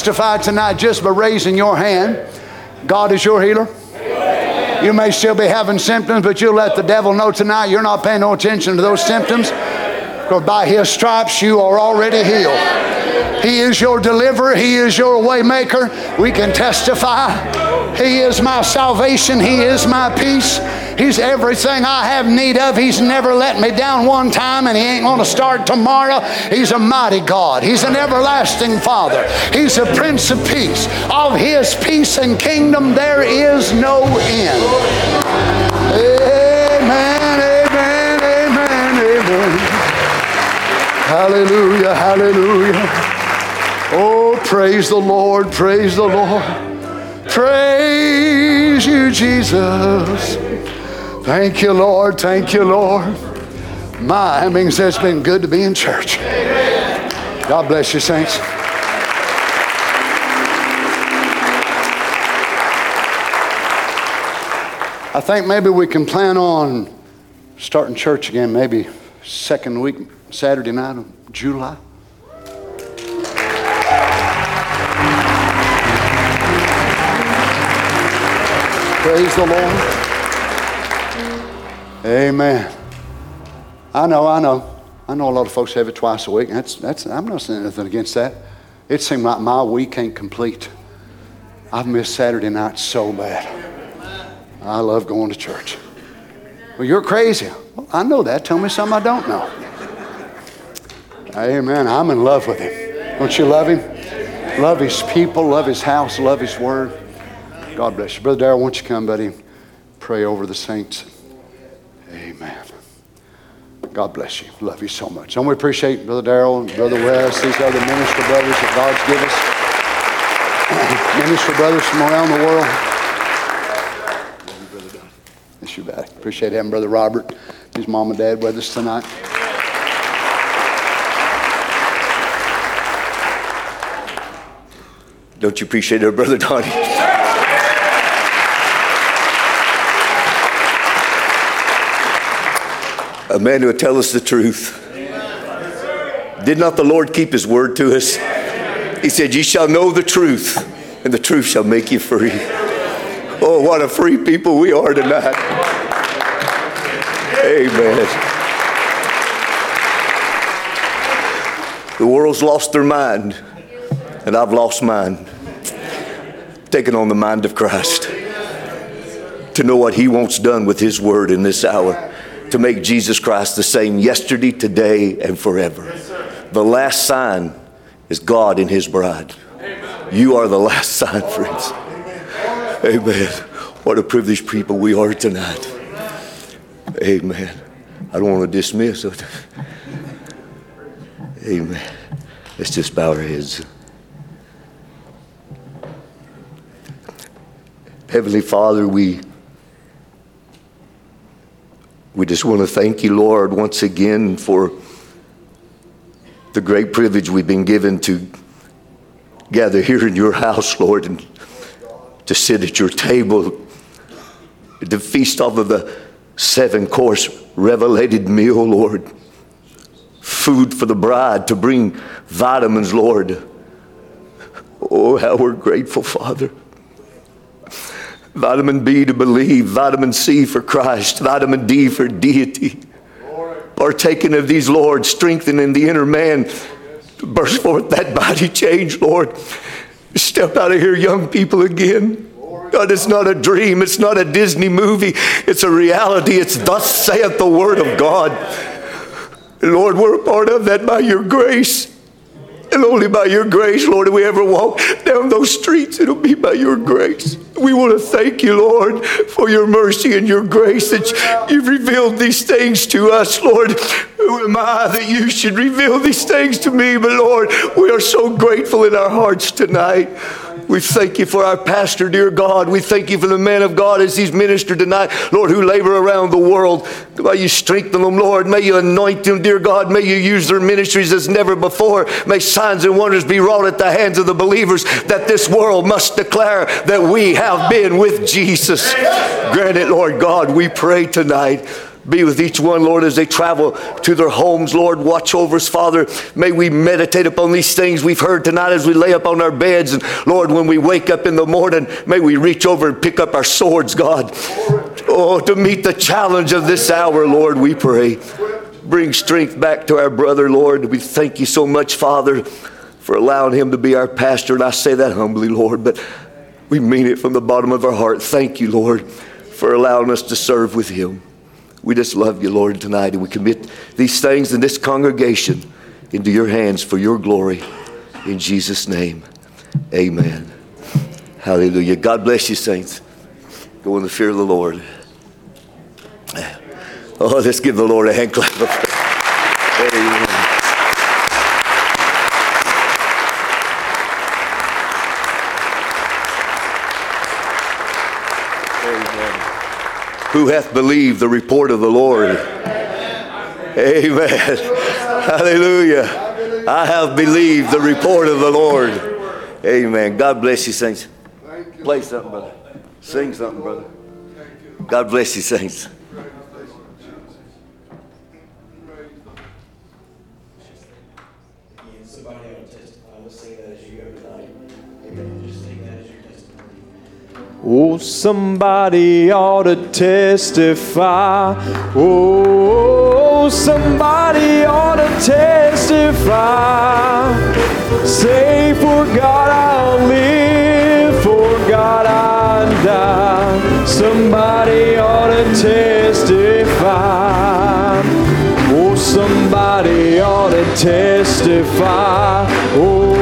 Testify tonight just by raising your hand? God is your healer. You may still be having symptoms, but you'll let the devil know tonight you're not paying no attention to those symptoms. Because by his stripes you are already healed. He is your deliverer. He is your waymaker. We can testify. He is my salvation. He is my peace. He's everything I have need of. He's never let me down one time, and He ain't going to start tomorrow. He's a mighty God. He's an everlasting Father. He's a Prince of Peace. Of His peace and kingdom, there is no end. Amen, amen, amen, amen. Hallelujah, hallelujah. Oh, praise the Lord, praise the Lord. Praise you, Jesus. Thank you, Lord, thank you, Lord. My, that means it's been good to be in church. God bless you, saints. I think maybe we can plan on starting church again, maybe second week, Saturday night of July. Praise the Lord. Amen. I know, I know. I know a lot of folks have it twice a week. That's, that's, I'm not saying anything against that. It seemed like my week ain't complete. I've missed Saturday night so bad. I love going to church. Well, you're crazy. Well, I know that. Tell me something I don't know. Amen. I'm in love with him. Don't you love him? Love his people, love his house, love his word. God bless you. Brother Darrell, won't you come, buddy? Pray over the saints. Amen. God bless you. Love you so much. And we appreciate Brother Darrell and Brother West, these other minister brothers that God's given us. minister brothers from around the world. Yes, you bet. Appreciate having Brother Robert, his mom and dad with us tonight. Don't you appreciate our brother Donnie? A man who would tell us the truth. Did not the Lord keep his word to us? He said, Ye shall know the truth, and the truth shall make you free. Oh, what a free people we are tonight. Amen. The world's lost their mind, and I've lost mine. Taking on the mind of Christ to know what He wants done with His word in this hour, to make Jesus Christ the same yesterday, today, and forever. The last sign is God in His bride. You are the last sign, friends. Amen. What a privileged people we are tonight. Amen. I don't want to dismiss it. Amen. Let's just bow our heads. Heavenly Father, we we just want to thank you, Lord, once again for the great privilege we've been given to gather here in your house, Lord, and to sit at your table, to feast off of the seven course revelated meal, Lord. Food for the bride, to bring vitamins, Lord. Oh, how we're grateful, Father. Vitamin B to believe, vitamin C for Christ, vitamin D for deity. Partaking of these, Lord, strengthening the inner man to burst forth that body change, Lord. Step out of here, young people, again. God, it's not a dream. It's not a Disney movie. It's a reality. It's thus saith the word of God. Lord, we're a part of that by your grace. And only by your grace, Lord, if we ever walk down those streets, it'll be by your grace. We want to thank you, Lord, for your mercy and your grace that you've revealed these things to us, Lord. Who am I that you should reveal these things to me? But Lord, we are so grateful in our hearts tonight. We thank you for our pastor, dear God. We thank you for the man of God as he's ministered tonight, Lord, who labor around the world. May you strengthen them, Lord. May you anoint them, dear God. May you use their ministries as never before. May signs and wonders be wrought at the hands of the believers that this world must declare that we have been with Jesus. Grant it, Lord God, we pray tonight. Be with each one, Lord, as they travel to their homes. Lord, watch over us, Father. May we meditate upon these things we've heard tonight as we lay up on our beds. And Lord, when we wake up in the morning, may we reach over and pick up our swords, God. Oh, to meet the challenge of this hour, Lord, we pray. Bring strength back to our brother, Lord. We thank you so much, Father, for allowing him to be our pastor. And I say that humbly, Lord, but we mean it from the bottom of our heart. Thank you, Lord, for allowing us to serve with him. We just love you, Lord, tonight, and we commit these things in this congregation into your hands for your glory. In Jesus' name, amen. Hallelujah. God bless you, saints. Go in the fear of the Lord. Oh, let's give the Lord a hand clap. Who hath believed the report of the Lord? Amen. Hallelujah. I have believed the report of the Lord. Amen. God bless you, saints. Play something, brother. Sing something, brother. God bless you, saints. Oh, Somebody ought to testify. Oh, somebody ought to testify. Say, for God I'll live, for God I'll die. Somebody ought to testify. Oh, somebody ought to testify. Oh,